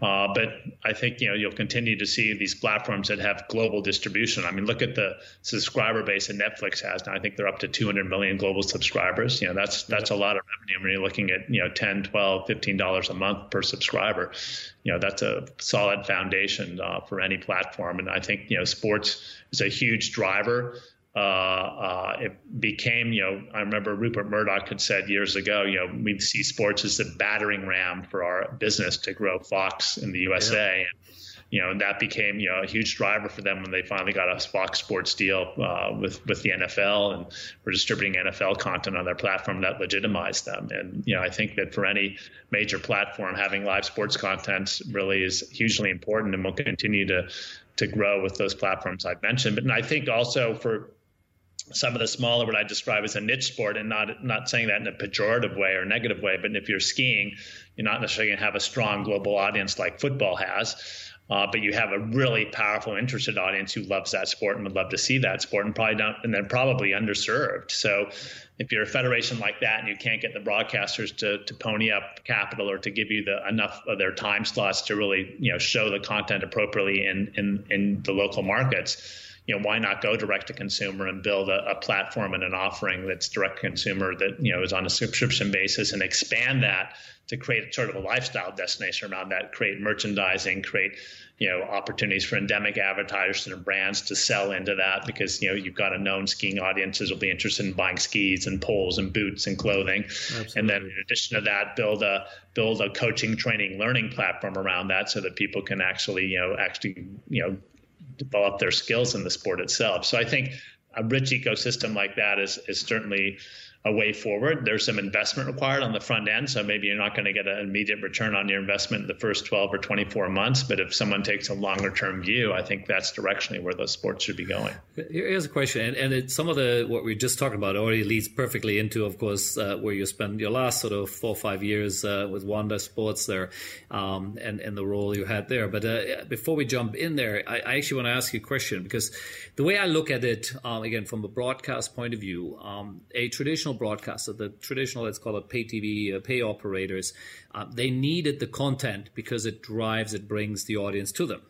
Uh, but I think, you know, you'll continue to see these platforms that have global distribution. I mean, look at the subscriber base that Netflix has now. I think they're up to 200 million global subscribers. You know, that's, that's a lot of revenue when you're looking at, you know, 10, 12, $15 a month per subscriber you know that's a solid foundation uh, for any platform. And I think you know sports is a huge driver. Uh, uh, it became, you know, I remember Rupert Murdoch had said years ago, you know, we see sports as the battering ram for our business to grow Fox in the USA. Yeah. And you know, and that became you know a huge driver for them when they finally got a Fox Sports deal uh, with with the NFL and were distributing NFL content on their platform that legitimized them. And you know, I think that for any major platform, having live sports content really is hugely important, and will continue to to grow with those platforms I've mentioned. But I think also for some of the smaller what I describe as a niche sport, and not not saying that in a pejorative way or negative way, but if you're skiing, you're not necessarily going to have a strong global audience like football has. Uh, but you have a really powerful, interested audience who loves that sport and would love to see that sport, and probably don't, and then probably underserved. So, if you're a federation like that and you can't get the broadcasters to, to pony up capital or to give you the enough of their time slots to really, you know, show the content appropriately in in, in the local markets, you know, why not go direct to consumer and build a, a, platform and an offering that's direct consumer that, you know, is on a subscription basis and expand that to create sort of a lifestyle destination around that, create merchandising, create, you know, opportunities for endemic advertisers and brands to sell into that because, you know, you've got a known skiing audiences will be interested in buying skis and poles and boots and clothing. Absolutely. And then in addition to that, build a build a coaching, training, learning platform around that so that people can actually, you know, actually, you know, develop their skills in the sport itself. So I think a rich ecosystem like that is is certainly a way forward. There's some investment required on the front end, so maybe you're not going to get an immediate return on your investment in the first 12 or 24 months. But if someone takes a longer term view, I think that's directionally where those sports should be going. Here's a question, and, and it, some of the what we just talked about already leads perfectly into, of course, uh, where you spend your last sort of four or five years uh, with Wanda Sports there, um, and and the role you had there. But uh, before we jump in there, I, I, actually want to ask you a question because the way I look at it, um, again from a broadcast point of view, um, a traditional traditional broadcaster, the traditional, let's call it pay TV, uh, pay operators, uh, they needed the content because it drives, it brings the audience to them.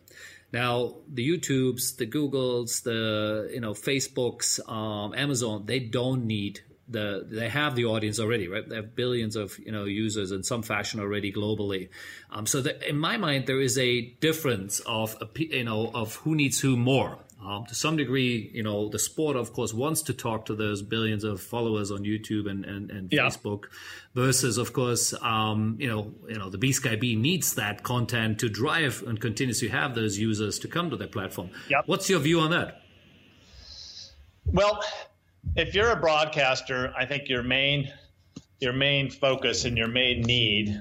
Now, the YouTubes, the Googles, the you know Facebooks, um, Amazon, they don't need the they have the audience already, right? They have billions of you know users in some fashion already globally. Um, so that, in my mind, there is a difference of you know of who needs who more. Um, to some degree, you know, the sport, of course, wants to talk to those billions of followers on YouTube and, and, and yeah. Facebook, versus, of course, um, you know, you know, the BSkyB needs that content to drive and continues to have those users to come to their platform. Yep. What's your view on that? Well, if you're a broadcaster, I think your main your main focus and your main need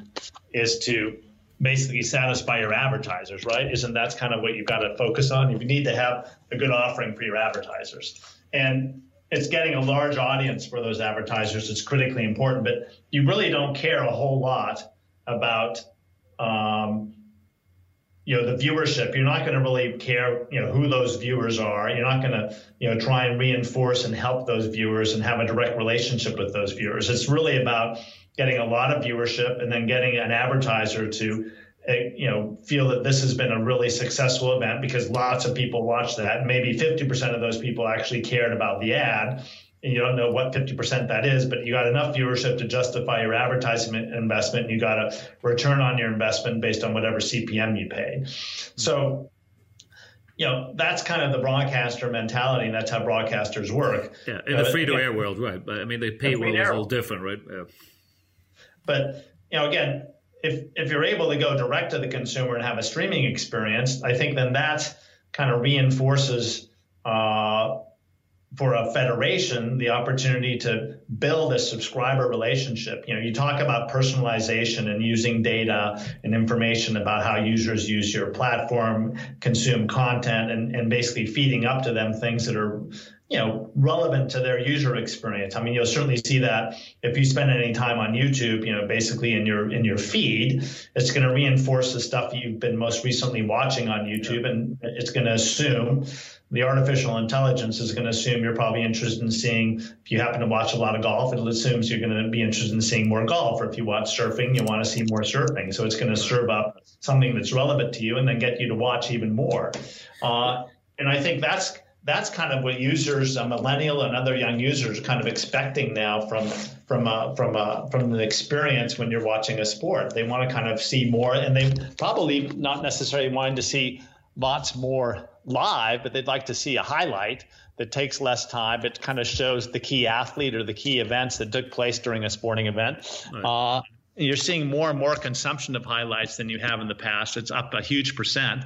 is to basically satisfy your advertisers, right? Isn't that's kind of what you've got to focus on? You need to have a good offering for your advertisers. And it's getting a large audience for those advertisers. It's critically important, but you really don't care a whole lot about um, you know the viewership you're not going to really care you know who those viewers are you're not going to you know try and reinforce and help those viewers and have a direct relationship with those viewers it's really about getting a lot of viewership and then getting an advertiser to eh, you know feel that this has been a really successful event because lots of people watch that maybe 50% of those people actually cared about the ad and you don't know what 50% that is, but you got enough viewership to justify your advertisement investment. And you got a return on your investment based on whatever CPM you pay. So, you know, that's kind of the broadcaster mentality, and that's how broadcasters work. Yeah, in the free to air world, right? But I mean, the pay world is a little different, right? Yeah. But you know, again, if if you're able to go direct to the consumer and have a streaming experience, I think then that kind of reinforces. Uh, for a federation the opportunity to build a subscriber relationship. You know, you talk about personalization and using data and information about how users use your platform, consume content, and, and basically feeding up to them things that are you know relevant to their user experience. I mean, you'll certainly see that if you spend any time on YouTube, you know, basically in your in your feed, it's going to reinforce the stuff you've been most recently watching on YouTube, and it's going to assume the artificial intelligence is going to assume you're probably interested in seeing if you happen to watch a lot of golf it assumes you're going to be interested in seeing more golf. Or if you watch surfing you want to see more surfing. So it's going to serve up something that's relevant to you and then get you to watch even more. Uh, and i think that's that's kind of what users, a millennial and other young users, are kind of expecting now from from uh, from uh, from the experience when you're watching a sport. They want to kind of see more, and they probably not necessarily wanting to see lots more live, but they'd like to see a highlight that takes less time. It kind of shows the key athlete or the key events that took place during a sporting event. Right. Uh, you're seeing more and more consumption of highlights than you have in the past. It's up a huge percent.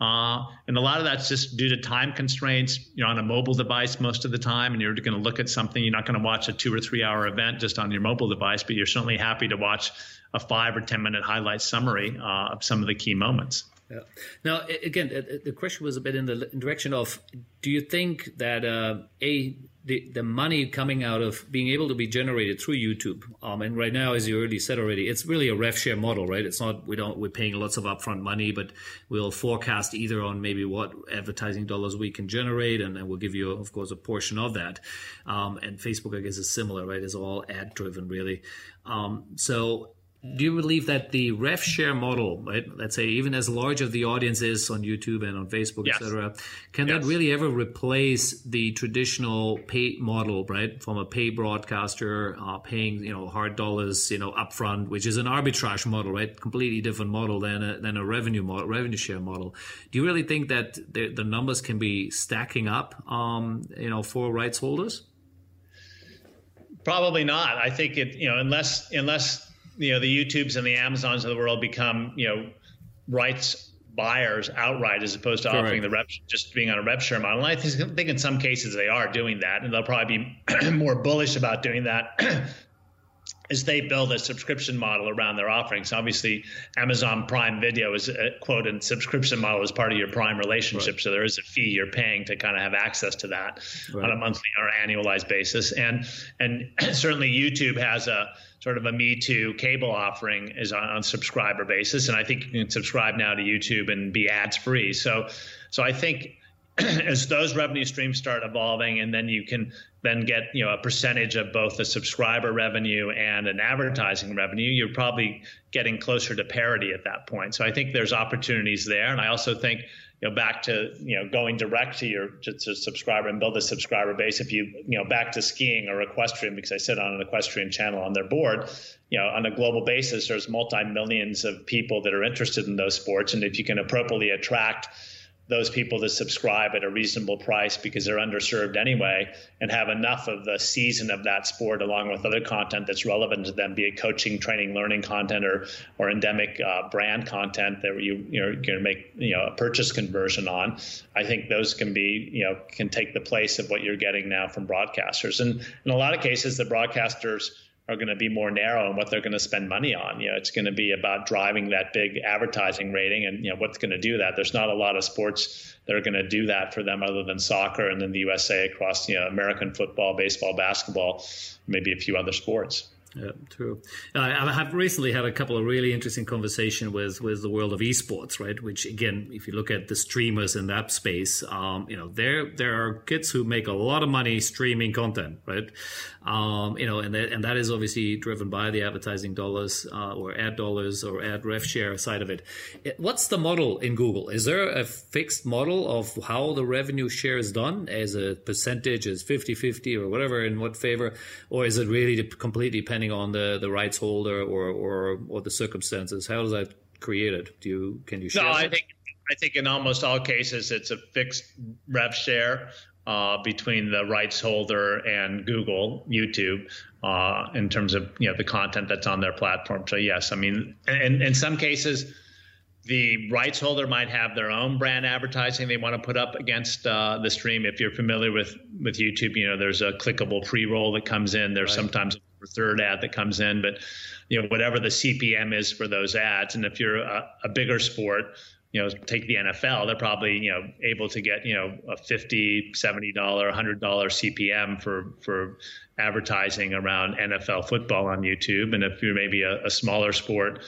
Uh, and a lot of that's just due to time constraints. You're on a mobile device most of the time, and you're going to look at something. You're not going to watch a two or three hour event just on your mobile device, but you're certainly happy to watch a five or 10 minute highlight summary uh, of some of the key moments. Yeah. Now, again, the question was a bit in the direction of: Do you think that uh, a the, the money coming out of being able to be generated through YouTube, um, and right now, as you already said already, it's really a rev share model, right? It's not we don't we're paying lots of upfront money, but we'll forecast either on maybe what advertising dollars we can generate, and then we'll give you, of course, a portion of that. Um, and Facebook, I guess, is similar, right? It's all ad driven, really. Um, so do you believe that the rev share model, right? Let's say even as large as the audience is on YouTube and on Facebook, yes. etc., can yes. that really ever replace the traditional pay model, right? From a pay broadcaster uh, paying you know hard dollars, you know, upfront, which is an arbitrage model, right? Completely different model than a, than a revenue model, revenue share model. Do you really think that the, the numbers can be stacking up, um, you know, for rights holders? Probably not. I think it, you know, unless unless you know the YouTubes and the Amazons of the world become you know rights buyers outright as opposed to Correct. offering the rep just being on a rev share model. And I think in some cases they are doing that, and they'll probably be more bullish about doing that as they build a subscription model around their offerings. Obviously, Amazon Prime Video is uh, a quote and subscription model as part of your Prime relationship, right. so there is a fee you're paying to kind of have access to that right. on a monthly or annualized basis. And and certainly YouTube has a sort of a Me Too cable offering is on, on subscriber basis, and I think you can subscribe now to YouTube and be ads free. So so I think as those revenue streams start evolving and then you can then get you know a percentage of both the subscriber revenue and an advertising revenue you're probably getting closer to parity at that point. So i think there's opportunities there. And i also think you know back to you know going direct to your to, to subscriber and build a subscriber base if you you know back to skiing or equestrian because i sit on an equestrian channel on their board you know on a global basis there's multi millions of people that are interested in those sports. And if you can appropriately attract those people to subscribe at a reasonable price because they're underserved anyway and have enough of the season of that sport along with other content that's relevant to them be it coaching training learning content or or endemic uh, brand content that you you're going to make you know a purchase conversion on i think those can be you know can take the place of what you're getting now from broadcasters. And in a lot of cases the broadcasters are going to be more narrow in what they're going to spend money on. You know, it's going to be about driving that big advertising rating, and you know what's going to do that. There's not a lot of sports that are going to do that for them other than soccer and then the USA across you know American football, baseball, basketball, maybe a few other sports. Yeah, true. Uh, I have recently had a couple of really interesting conversation with with the world of esports, right? Which again, if you look at the streamers in that space, um, you know, there there are kids who make a lot of money streaming content, right? Um, you know, and that, and that is obviously driven by the advertising dollars uh, or ad dollars or ad rev share side of it. What's the model in Google? Is there a fixed model of how the revenue share is done as a percentage, as 50-50 or whatever in what favor, or is it really completely depending on the the rights holder or or or the circumstances? How does that create it? Do you can you share? No, that? I think I think in almost all cases it's a fixed rev share. Uh, between the rights holder and Google, YouTube, uh, in terms of you know the content that's on their platform. So yes, I mean, in, in some cases, the rights holder might have their own brand advertising they want to put up against uh, the stream. If you're familiar with with YouTube, you know there's a clickable pre-roll that comes in. There's right. sometimes third ad that comes in, but you know whatever the CPM is for those ads, and if you're a, a bigger sport, you know take the NFL, they're probably you know able to get you know a 50 70 dollar 100 dollar CPM for for advertising around NFL football on YouTube, and if you're maybe a, a smaller sport.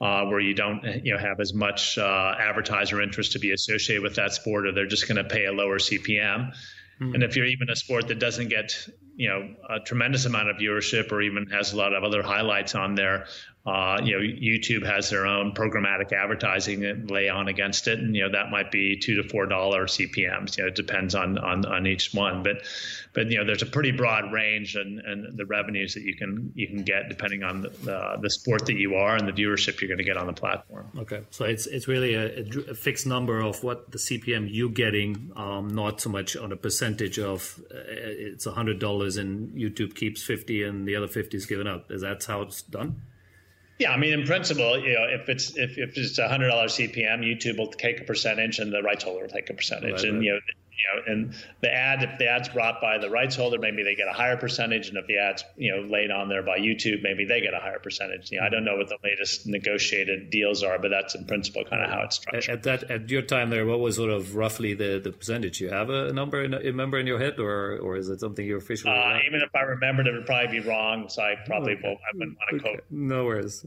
Uh, where you don't you know have as much uh, advertiser interest to be associated with that sport, or they're just going to pay a lower CPM. Mm-hmm. And if you're even a sport that doesn't get you know a tremendous amount of viewership or even has a lot of other highlights on there, uh, you know YouTube has their own programmatic advertising that lay on against it, and you know that might be two to four dollar CPMS. You know it depends on on on each one, but but you know there's a pretty broad range and and the revenues that you can you can get depending on the the, the sport that you are and the viewership you're going to get on the platform. Okay, so it's it's really a, a fixed number of what the CPM you're getting, um, not so much on a percentage of uh, it's hundred dollars and YouTube keeps fifty and the other fifty is given up. Is that how it's done? Yeah, I mean, in principle, you know, if it's if, if it's a hundred dollar CPM, YouTube will take a percentage, and the rights holder will take a percentage, right, and right. you know, you know, and the ad, if the ad's brought by the rights holder, maybe they get a higher percentage, and if the ad's you know laid on there by YouTube, maybe they get a higher percentage. You know, I don't know what the latest negotiated deals are, but that's in principle kind of how it's structured. At that, at your time there, what was sort of roughly the, the percentage? You have a number in a number in your head, or or is it something you're officially? Uh, even if I remembered, it would probably be wrong, so I probably okay. won't. I wouldn't want to okay. quote. No worries.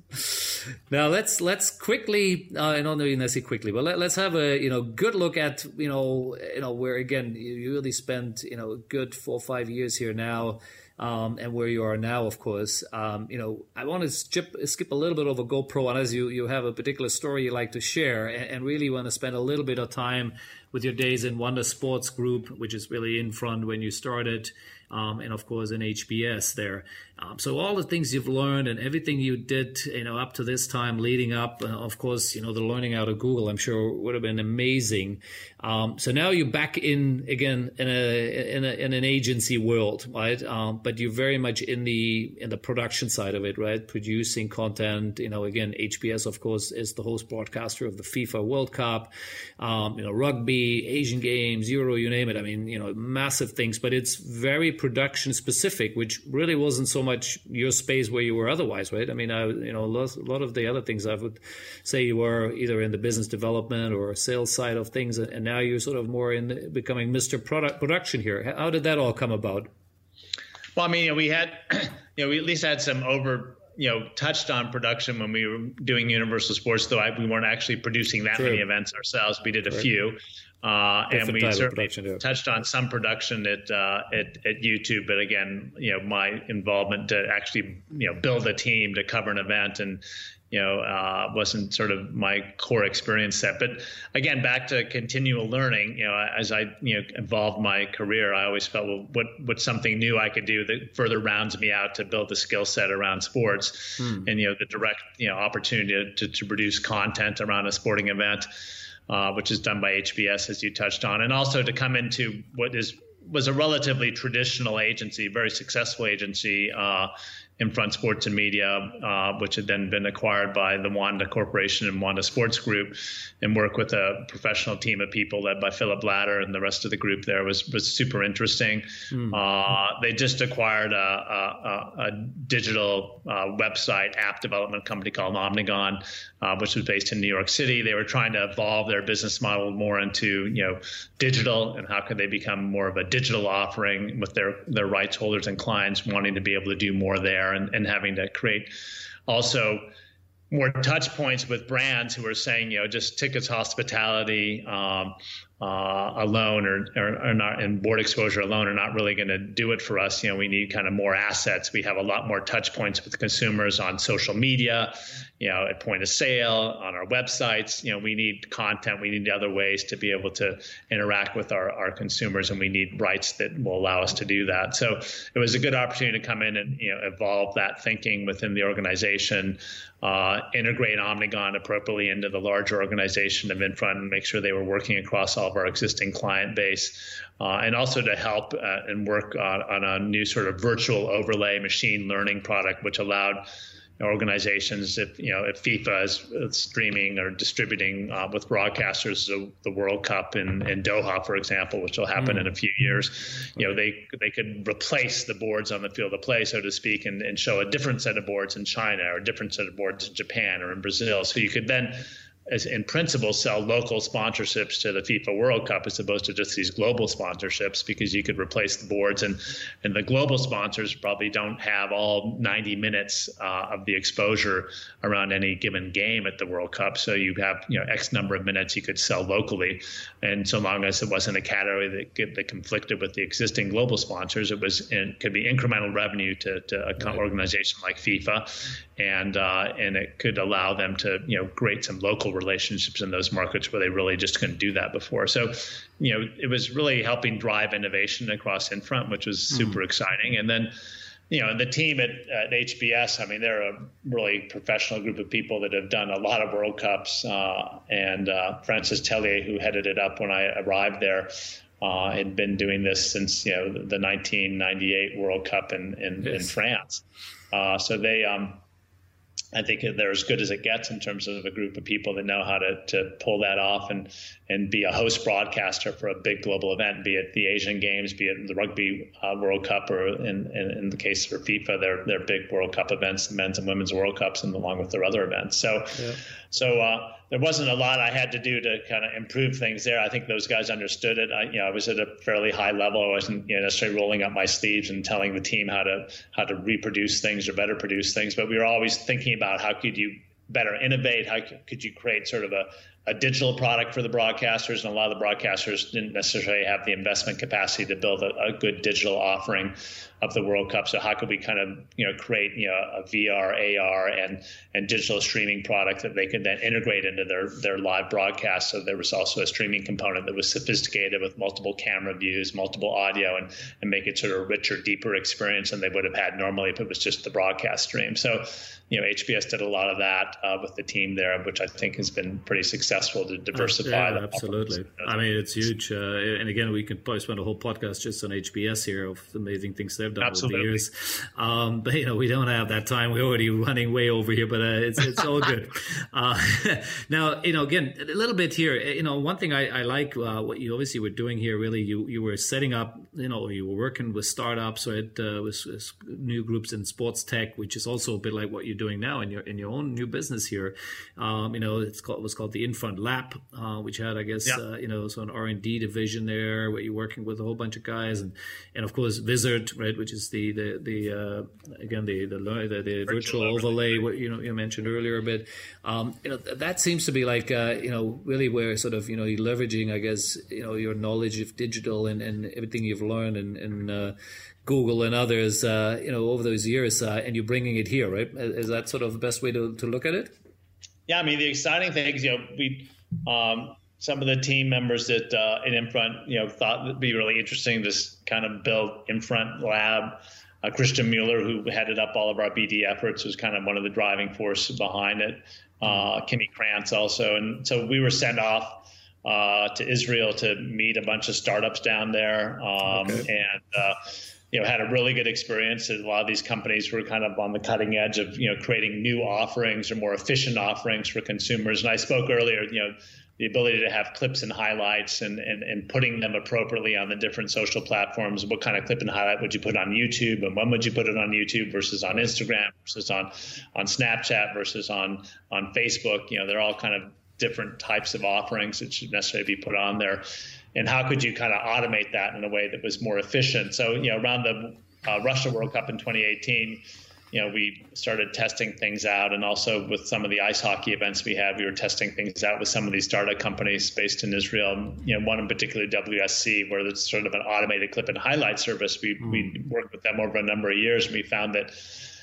Now let's let's quickly, uh, I don't know you necessarily quickly, but let, us have a you know good look at you know you know where again you really spent you know a good four or five years here now. Um, and where you are now, of course. Um, you know, I want to skip, skip a little bit over GoPro, and as you you have a particular story you like to share, and, and, really want to spend a little bit of time with your days in Wanda Sports Group, which is really Infront when you started, um, and of course in HBS there. Um, so all the things you've learned and everything you did, you know, up to this time leading up, uh, of course, you know, the learning out of Google, I'm sure would have been amazing. Um, so now you're back in again in a in, a, in an agency world, right? Um, but you're very much in the in the production side of it, right? Producing content. You know, again, HBS, of course, is the host broadcaster of the FIFA World Cup. Um, you know, rugby, Asian Games, Euro, you name it. I mean, you know, massive things, but it's very production specific, which really wasn't so much your space where you were otherwise, right? I mean, I, you know, a lot, a lot of the other things I would say you were either in the business development or sales side of things, and now you're sort of more in becoming Mr. Product production here. How did that all come about? Well, I mean, you know, we had, you know, we at least had some over you know touched on production when we were doing Universal Sports, though I, we weren't actually producing that True. many events ourselves. We did a few, uh, and we certainly touched on some production at, uh, at, at YouTube. But again, you know, my involvement to actually you know build a team to cover an event and you know uh, wasn't sort of my core experience set. But again, back to continual learning. You know, as I you know evolved my career, I always felt well, what what's something new I could do that further rounds me out to build the skill set around sports, hmm. and you know the direct you know opportunity to, to produce content around a sporting event uh, which is done by HBS, as you touched on, and also to come into what is was a relatively traditional agency, very successful agency uh, Infront Sports and Media, uh, which had then been acquired by the Wanda Corporation and Wanda Sports Group, and work with a professional team of people led by Philippe Blatter and the rest of the group there was was super interesting. Mm. Uh, they just acquired a, a, a digital uh, website app development company called Omnigon, uh, which was based in New York City. They were trying to evolve their business model more into you know digital and how could they become more of a digital offering with their their rights holders and clients wanting to be able to do more there there and, and having to create also more touch points with brands who are saying, you know, just tickets, hospitality, um, uh, alone or, or, or, not and board exposure alone are not really going to do it for us. You know, we need kind of more assets. We have a lot more touch points with consumers on social media, you know, at point of sale, on our websites. You know, we need content. We need other ways to be able to interact with our, our consumers, and we need rights that will allow us to do that. So it was a good opportunity to come in and you know evolve that thinking within the organization, uh, integrate Omnigon appropriately into the larger organization of Infront, and make sure they were working across all of our existing client base, uh, and also to help uh, and work on, on, a new sort of virtual overlay machine learning product, which allowed organizations, if you know, if FIFA is streaming or distributing uh, with broadcasters the, the, World Cup in, in Doha, for example, which will happen mm. in a few years, you know, they they could replace the boards on the field of play, so to speak, and, and show a different set of boards in China or a different set of boards in Japan or in Brazil. So you could then as in principle sell local sponsorships to the FIFA World Cup as opposed to just these global sponsorships because you could replace the boards. And and the global sponsors probably don't have all 90 minutes uh, of the exposure around any given game at the World Cup. So you have you know X number of minutes you could sell locally. And so long as it wasn't a category that, that conflicted with the existing global sponsors it was in, could be incremental revenue to, to a right. organization like FIFA. And uh, and it could allow them to you know create some local relationships in those markets where they really just couldn't do that before. So, you know, it was really helping drive innovation across Infront, which was hmm. super mm. exciting. And then, you know, the team at, at, HBS, I mean, they're a really professional group of people that have done a lot of World Cups. Uh, and uh, Francis Tellier, who headed it up when I arrived there, uh, had been doing this since you know the 1998 World Cup in in, yes. in France. Uh, so they um, I think they're as good as it gets in terms of a group of people that know how to, to pull that off and and be a host broadcaster for a big global event, be it the Asian Games, be it the Rugby uh, World Cup, or in, in, in, the case for FIFA, their their big World Cup events, the men's and women's World Cups, and along with their other events. So, yeah. So uh, there wasn't a lot I had to do to kind of improve things there. I think those guys understood it. I, you know, I was at a fairly high level. I wasn't you know, necessarily rolling up my sleeves and telling the team how to how to reproduce things or better produce things, but we were always thinking about how could you better innovate? How could you create sort of a, a digital product for the broadcasters, and a lot of the broadcasters didn't necessarily have the investment capacity to build a, a, good digital offering of the World Cup. So how could we kind of you know create you know a VR, AR, and and digital streaming product that they could then integrate into their their live broadcast? So there was also a streaming component that was sophisticated with multiple camera views, multiple audio, and and make it sort of a richer, deeper experience than they would have had normally if it was just the broadcast stream. So you know, HBS did a lot of that uh, with the team there, which I think has been pretty successful to diversify. Yeah, absolutely. I mean, it's huge. Uh, and again, we could probably spend a whole podcast just on HBS here of the amazing things absolutely. the years. Um, but you know, we don't have that time. We're already running way over here, but uh, it's it's all good. Uh, now, you know, again, a little bit here. You know, one thing I, I like uh, what you obviously were doing here. Really, you you were setting up. You know, you were working with startups, right? Uh, with, with new groups in sports tech, which is also a bit like what you you're doing now in your in your own new business here. Um, you know, it's called it was called the Infront Lab, uh, which had I guess yeah. uh, you know so an R and D division there where you're working with a whole bunch of guys, and and of course Wizard right, which is the the the uh, again the the the, the virtual, virtual overlay, what you know you mentioned earlier a bit. Um, you know that seems to be like uh, you know really where sort of you know you're leveraging I guess you know your knowledge of digital and, and everything you've learned and, and uh, Google and others, uh, you know, over those years, uh, and you're bringing it here, right? Is that sort of the best way to, to look at it? Yeah, I mean, the exciting thing is, you know, we um, some of the team members that uh, in Infront, you know, thought it'd be really interesting to kind of build Infront Lab. Uh, Christian Mueller, who headed up all of our BD efforts, was kind of one of the driving forces behind it. Uh, Kimmy Krantz also, and so we were sent off uh, to Israel to meet a bunch of startups down there, um, okay. and uh, you know, had a really good experience. A lot of these companies were kind of on the cutting edge of, you know, creating new offerings or more efficient offerings for consumers. And I spoke earlier, you know, the ability to have clips and highlights and, and, and putting them appropriately on the different social platforms. What kind of clip and highlight would you put on YouTube and when would you put it on YouTube versus on Instagram versus on, on Snapchat versus on, on Facebook? You know, they're all kind of different types of offerings that should necessarily be put on there and how could you kind of automate that in a way that was more efficient? So, you know, around the uh, Russia World Cup in 2018, you know, we started testing things out, and also with some of the ice hockey events we had, we were testing things out with some of these startup companies based in Israel. You know, one in particular, WSC, where it's sort of an automated clip and highlight service. We mm. we worked with them over a number of years, and we found that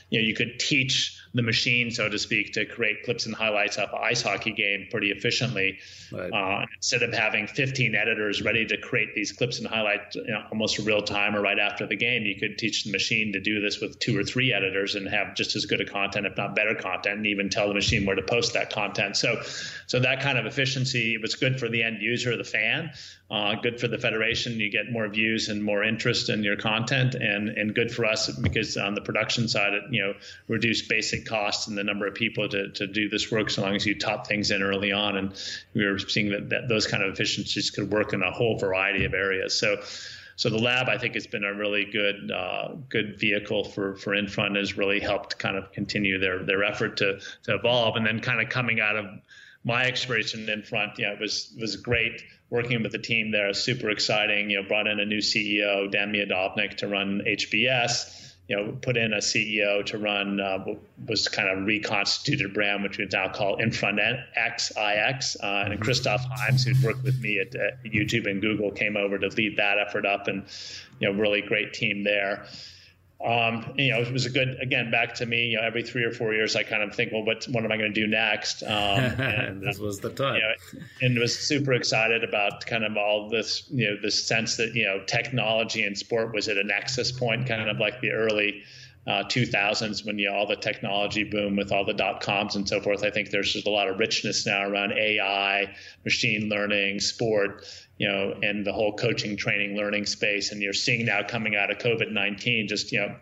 you know you could teach the machine, so to speak, to create clips and highlights of an ice hockey game pretty efficiently. Right. Uh, instead of having 15 editors ready to create these clips and highlights you know, almost real time or right after the game, you could teach the machine to do this with two or three editors and have just as good a content, if not better content, and even tell the machine where to post that content. So, so that kind of efficiency was good for the end user, the fan, uh, good for the federation. You get more views and more interest in your content, and and good for us because on the production side, it you know reduce basic costs and the number of people to, to do this work so long as you top things in early on. And we were seeing that, that those kind of efficiencies could work in a whole variety of areas. So so the lab I think has been a really good uh, good vehicle for for Infront has really helped kind of continue their their effort to to evolve and then kind of coming out of my experience in Infront, yeah, it was was great working with the team there. Super exciting. You know, brought in a new CEO, Dan Miodownik, to run HBS. You know, put in a CEO to run uh, was kind of reconstituted brand, which we now call Infront XIX. Uh, and Christoph Heims, who'd worked with me at, at YouTube and Google, came over to lead that effort up, and you know, really great team there um, you know, it was a good, again, back to me, you know, every three or four years, I kind of think, well, what, what am I going to do next? Um, and this was the time. You know, and was super excited about kind of all this, you know, this sense that, you know, technology and sport was at a nexus point, kind of like the early uh, 2000s when you know, all the technology boom with all the dot coms and so forth. I think there's just a lot of richness now around AI, machine learning, sport, you know, and the whole coaching, training, learning space. And you're seeing now coming out of COVID 19, just, you know,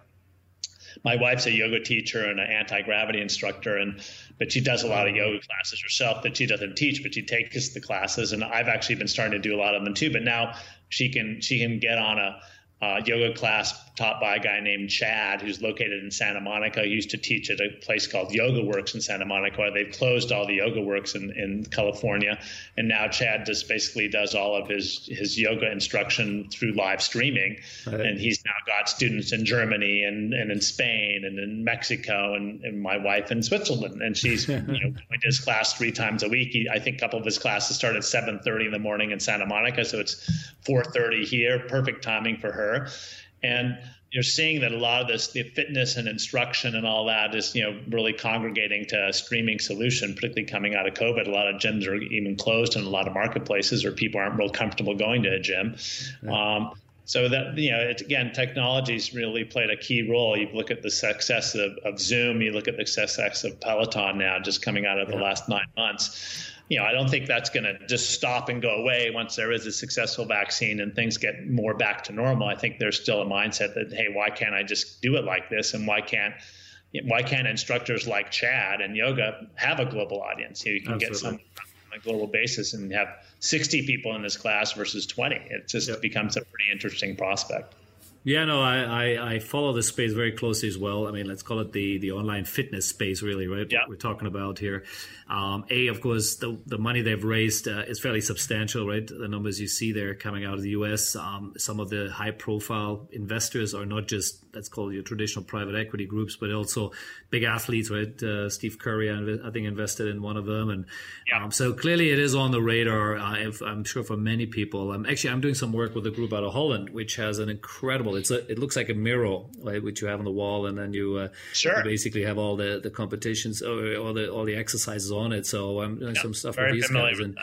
my wife's a yoga teacher and an anti-gravity instructor and but she does a lot of yoga classes herself that she doesn't teach but she takes the classes and i've actually been starting to do a lot of them too but now she can she can get on a uh, yoga class taught by a guy named Chad, who's located in Santa Monica. He used to teach at a place called Yoga Works in Santa Monica. They've closed all the Yoga Works in, in California, and now Chad just basically does all of his his yoga instruction through live streaming. Right. And he's now got students in Germany and, and in Spain and in Mexico and, and my wife in Switzerland. And she's you know going to his class three times a week. He, I think a couple of his classes start at 7:30 in the morning in Santa Monica, so it's 4:30 here. Perfect timing for her. And you're seeing that a lot of this, the fitness and instruction and all that is, you know, really congregating to a streaming solution, particularly coming out of COVID. A lot of gyms are even closed in a lot of marketplaces or people aren't real comfortable going to a gym. Yeah. Um, so that you know, it's, again, technology's really played a key role. You look at the success of, of Zoom, you look at the success of Peloton now, just coming out of the last nine months you know, I don't think that's going to just stop and go away once there is a successful vaccine and things get more back to normal. I think there's still a mindset that, hey, why can't I just do it like this? And why can't why can't instructors like Chad and yoga have a global audience? You, can Absolutely. get some on a global basis and have 60 people in this class versus 20. It just yep. becomes a pretty interesting prospect. Yeah, no, I, I, I, follow this space very closely as well. I mean, let's call it the the online fitness space, really, right? Yeah. What we're talking about here. Um, a, of course, the the money they've raised uh, is fairly substantial, right? The numbers you see there coming out of the U.S. Um, some of the high profile investors are not just let's call your traditional private equity groups, but also big athletes, right? Uh, Steve Curry, I think, invested in one of them, and yeah. um, so clearly it is on the radar. Uh, if, I'm sure for many people. Um, actually, I'm doing some work with a group out of Holland, which has an incredible. It's a, it looks like a mural, right, which you have on the wall, and then you, uh, sure. you basically have all the the competitions or all the all the exercises on it. So I'm doing some stuff with these guys, and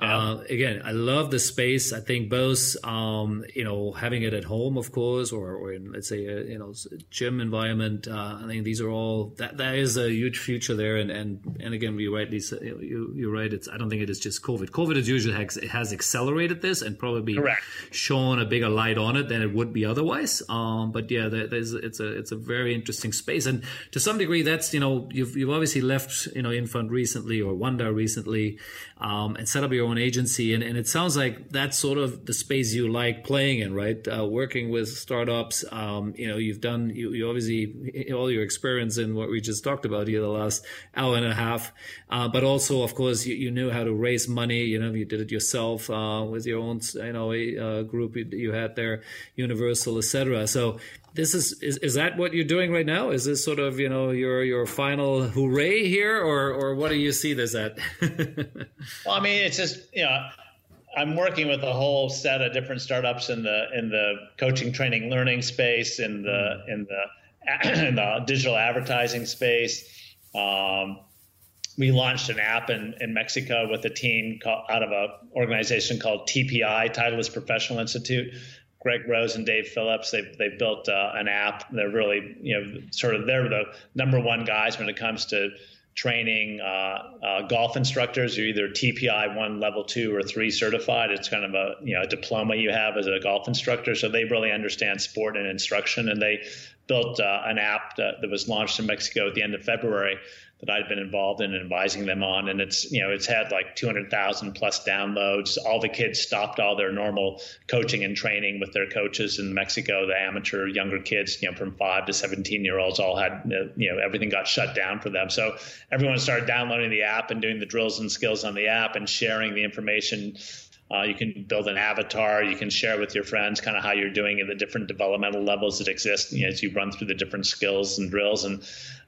yeah. Uh, again, I love the space. I think both, um, you know, having it at home, of course, or, or in let's say a, you know gym environment. Uh, I think these are all that there is a huge future there. And and and again, you rightly you you're right. It's I don't think it is just COVID. COVID as usual has, has accelerated this and probably Correct. shown a bigger light on it than it would be otherwise. Um, but yeah, there, there's it's a it's a very interesting space, and to some degree, that's you know you've you've obviously left you know Infront recently or Wanda recently, um, and set up your own agency, and, and it sounds like that's sort of the space you like playing in, right? Uh, working with startups. Um, you know, you've done you, you, obviously all your experience in what we just talked about here the last hour and a half, uh, but also, of course, you, you knew how to raise money. You know, you did it yourself uh, with your own, you know, uh, group you, you had there, Universal, etc. So this is, is is that what you're doing right now? Is this sort of you know your your final hooray here, or or what do you see this at? well, I mean, it's just you know. I'm working with a whole set of different startups in the in the coaching, training, learning space, in the in the, in the digital advertising space. Um, we launched an app in, in Mexico with a team called, out of an organization called TPI, Titleist Professional Institute, Greg Rose and Dave Phillips. They've they've built uh, an app. They're really you know sort of they're the number one guys when it comes to training uh, uh, golf instructors. You're either TPI one, level two, or three certified. It's kind of a you know a diploma you have as a golf instructor. So they really understand sport and instruction, and they built uh, an app that, that was launched in Mexico at the end of February that I'd been involved in and advising them on. And it's, you know, it's had like 200,000 plus downloads. All the kids stopped all their normal coaching and training with their coaches in Mexico. The amateur younger kids, you know, from five to 17 year olds all had, you know, everything got shut down for them. So everyone started downloading the app and doing the drills and skills on the app and sharing the information uh, you can build an avatar. You can share with your friends kind of how you're doing at the different developmental levels that exist you know, as you run through the different skills and drills. And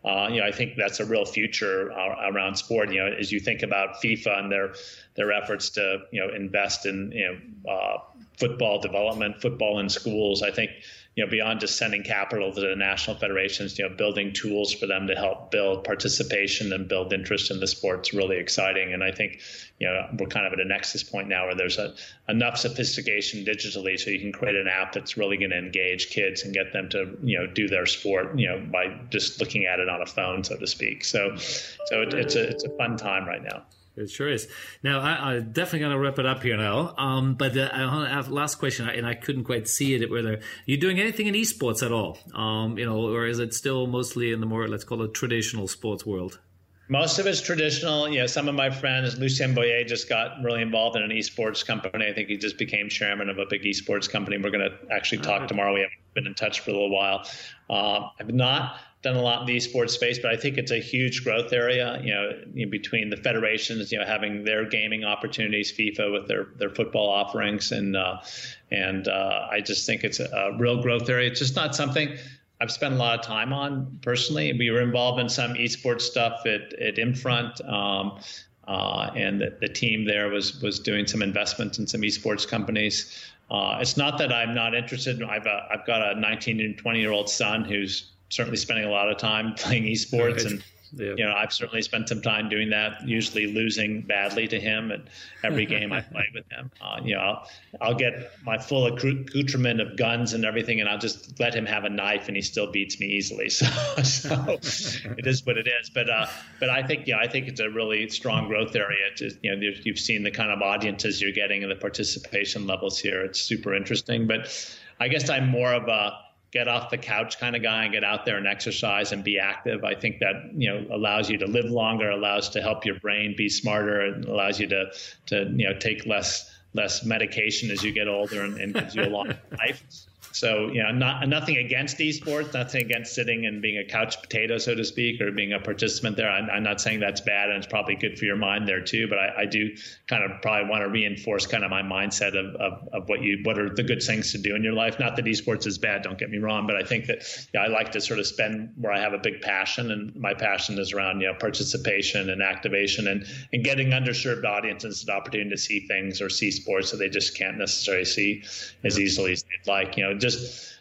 uh, you know, I think that's a real future uh, around sport. You know, as you think about FIFA and their their efforts to you know invest in you know uh, football development, football in schools, I think you know, beyond just sending capital to the national federations, you know, building tools for them to help build participation and build interest in the sport is really exciting. And I think, you know, we're kind of at a nexus point now where there's a, enough sophistication digitally so you can create an app that's really going to engage kids and get them to, you know, do their sport, you know, by just looking at it on a phone, so to speak. So, so it, it's a it's a fun time right now. It sure is. Now, I, am definitely going to wrap it up here now. Um, but uh, I want to have last question, and I couldn't quite see it. Whether you're doing anything in esports at all, um, you know, or is it still mostly in the more let's call it traditional sports world? Most of it's traditional. You know, some of my friends, Lucien Boyer just got really involved in an esports company. I think he just became chairman of a big esports company. We're going to actually talk right. tomorrow. We haven't been in touch for a little while. Uh, I've not done a lot in the esports space, but I think it's a huge growth area. You know, between the federations, you know, having their gaming opportunities, FIFA with their their football offerings, and uh, and uh, I just think it's a, a, real growth area. It's just not something I've spent a lot of time on personally. We were involved in some esports stuff at at Infront. Um, uh, and the, the, team there was was doing some investments in some esports companies. Uh, it's not that I'm not interested. I've uh, I've got a 19 and 20 year old son who's certainly spending a lot of time playing esports and yeah. you know i've certainly spent some time doing that usually losing badly to him at every game i play with him. Uh, you know I'll, I'll, get my full accoutrement of guns and everything and i'll just let him have a knife and he still beats me easily. So, so it is what it is. But uh, but i think yeah i think it's a really strong growth area. To, you know you've seen the kind of audiences you're getting and the participation levels here. It's super interesting. But i guess i'm more of a get off the couch kind of guy and get out there and exercise and be active. I think that you know allows you to live longer, allows to help your brain be smarter, and allows you to to you know take less less medication as you get older and, and gives you a long life. So, you know, not nothing against esports, nothing against sitting and being a couch potato, so to speak, or being a participant there. I'm, I'm not saying that's bad, and it's probably good for your mind there too. But I, I do kind of probably want to reinforce kind of my mindset of, of, of, what you what are the good things to do in your life. Not that esports is bad, don't get me wrong, but I think that yeah, I like to sort of spend where I have a big passion, and my passion is around you know participation and activation and and getting underserved audiences an opportunity to see things or see sports that they just can't necessarily see as easily as they'd like. You know just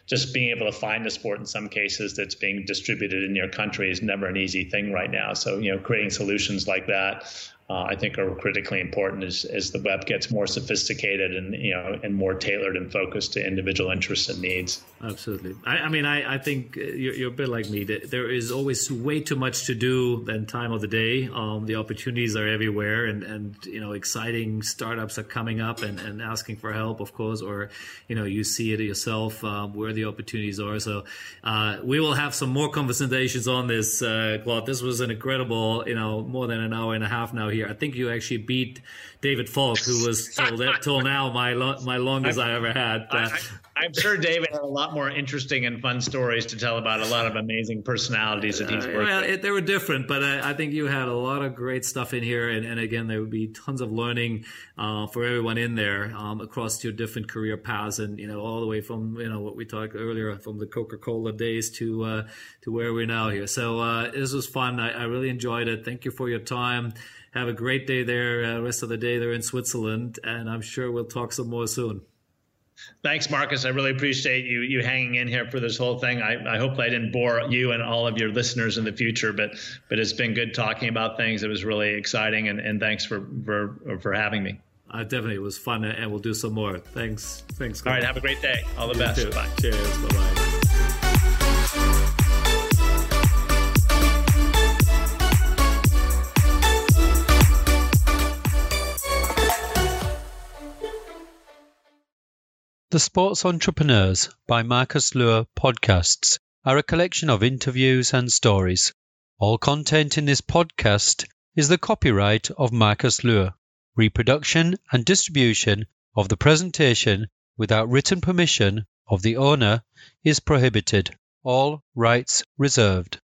just being able to find a sport in some cases that's being distributed in your country is never an easy thing right now. So you know, creating solutions like that uh, I think are critically important as, as the web gets more sophisticated and you know and more tailored and focused to individual interests and needs. Absolutely. I, I mean, I, I think you're, you're, a bit like me. There is always way too much to do than time of the day. Um, the opportunities are everywhere, and, and you know, exciting startups are coming up and, and asking for help, of course, or you know, you see it yourself um, where the opportunities are. So uh, we will have some more conversations on this, uh, Claude. This was an incredible, you know, more than an hour and a half now here. I think you actually beat David Falk, who was till, till now my lo- my longest I, I ever had. Uh, I, am sure David had a lot more interesting and fun stories to tell about a lot of amazing personalities that he's uh, worked well, with. It, they were different, but I, I, think you had a lot of great stuff in here, and, and again, there would be tons of learning uh, for everyone in there um, across your different career paths, and you know all the way from you know what we talked earlier from the Coca-Cola days to uh, to where we're now here. So uh, this was fun. I, I really enjoyed it. Thank you for your time. Have a great day there, uh, rest of the day there in Switzerland, and I'm sure we'll talk some more soon. Thanks, Marcus. I really appreciate you you hanging in here for this whole thing. I, I hope I didn't bore you and all of your listeners in the future, but but it's been good talking about things. It was really exciting, and, and thanks for for for having me. Uh, definitely, it was fun, and we'll do some more. Thanks, thanks. All right, have a great day. All the you best. Too. Bye. Cheers. Bye bye. The Sports Entrepreneurs by Marcus Luer podcasts are a collection of interviews and stories. All content in this podcast is the copyright of Marcus Luer. Reproduction and distribution of the presentation without written permission of the owner is prohibited. All rights reserved.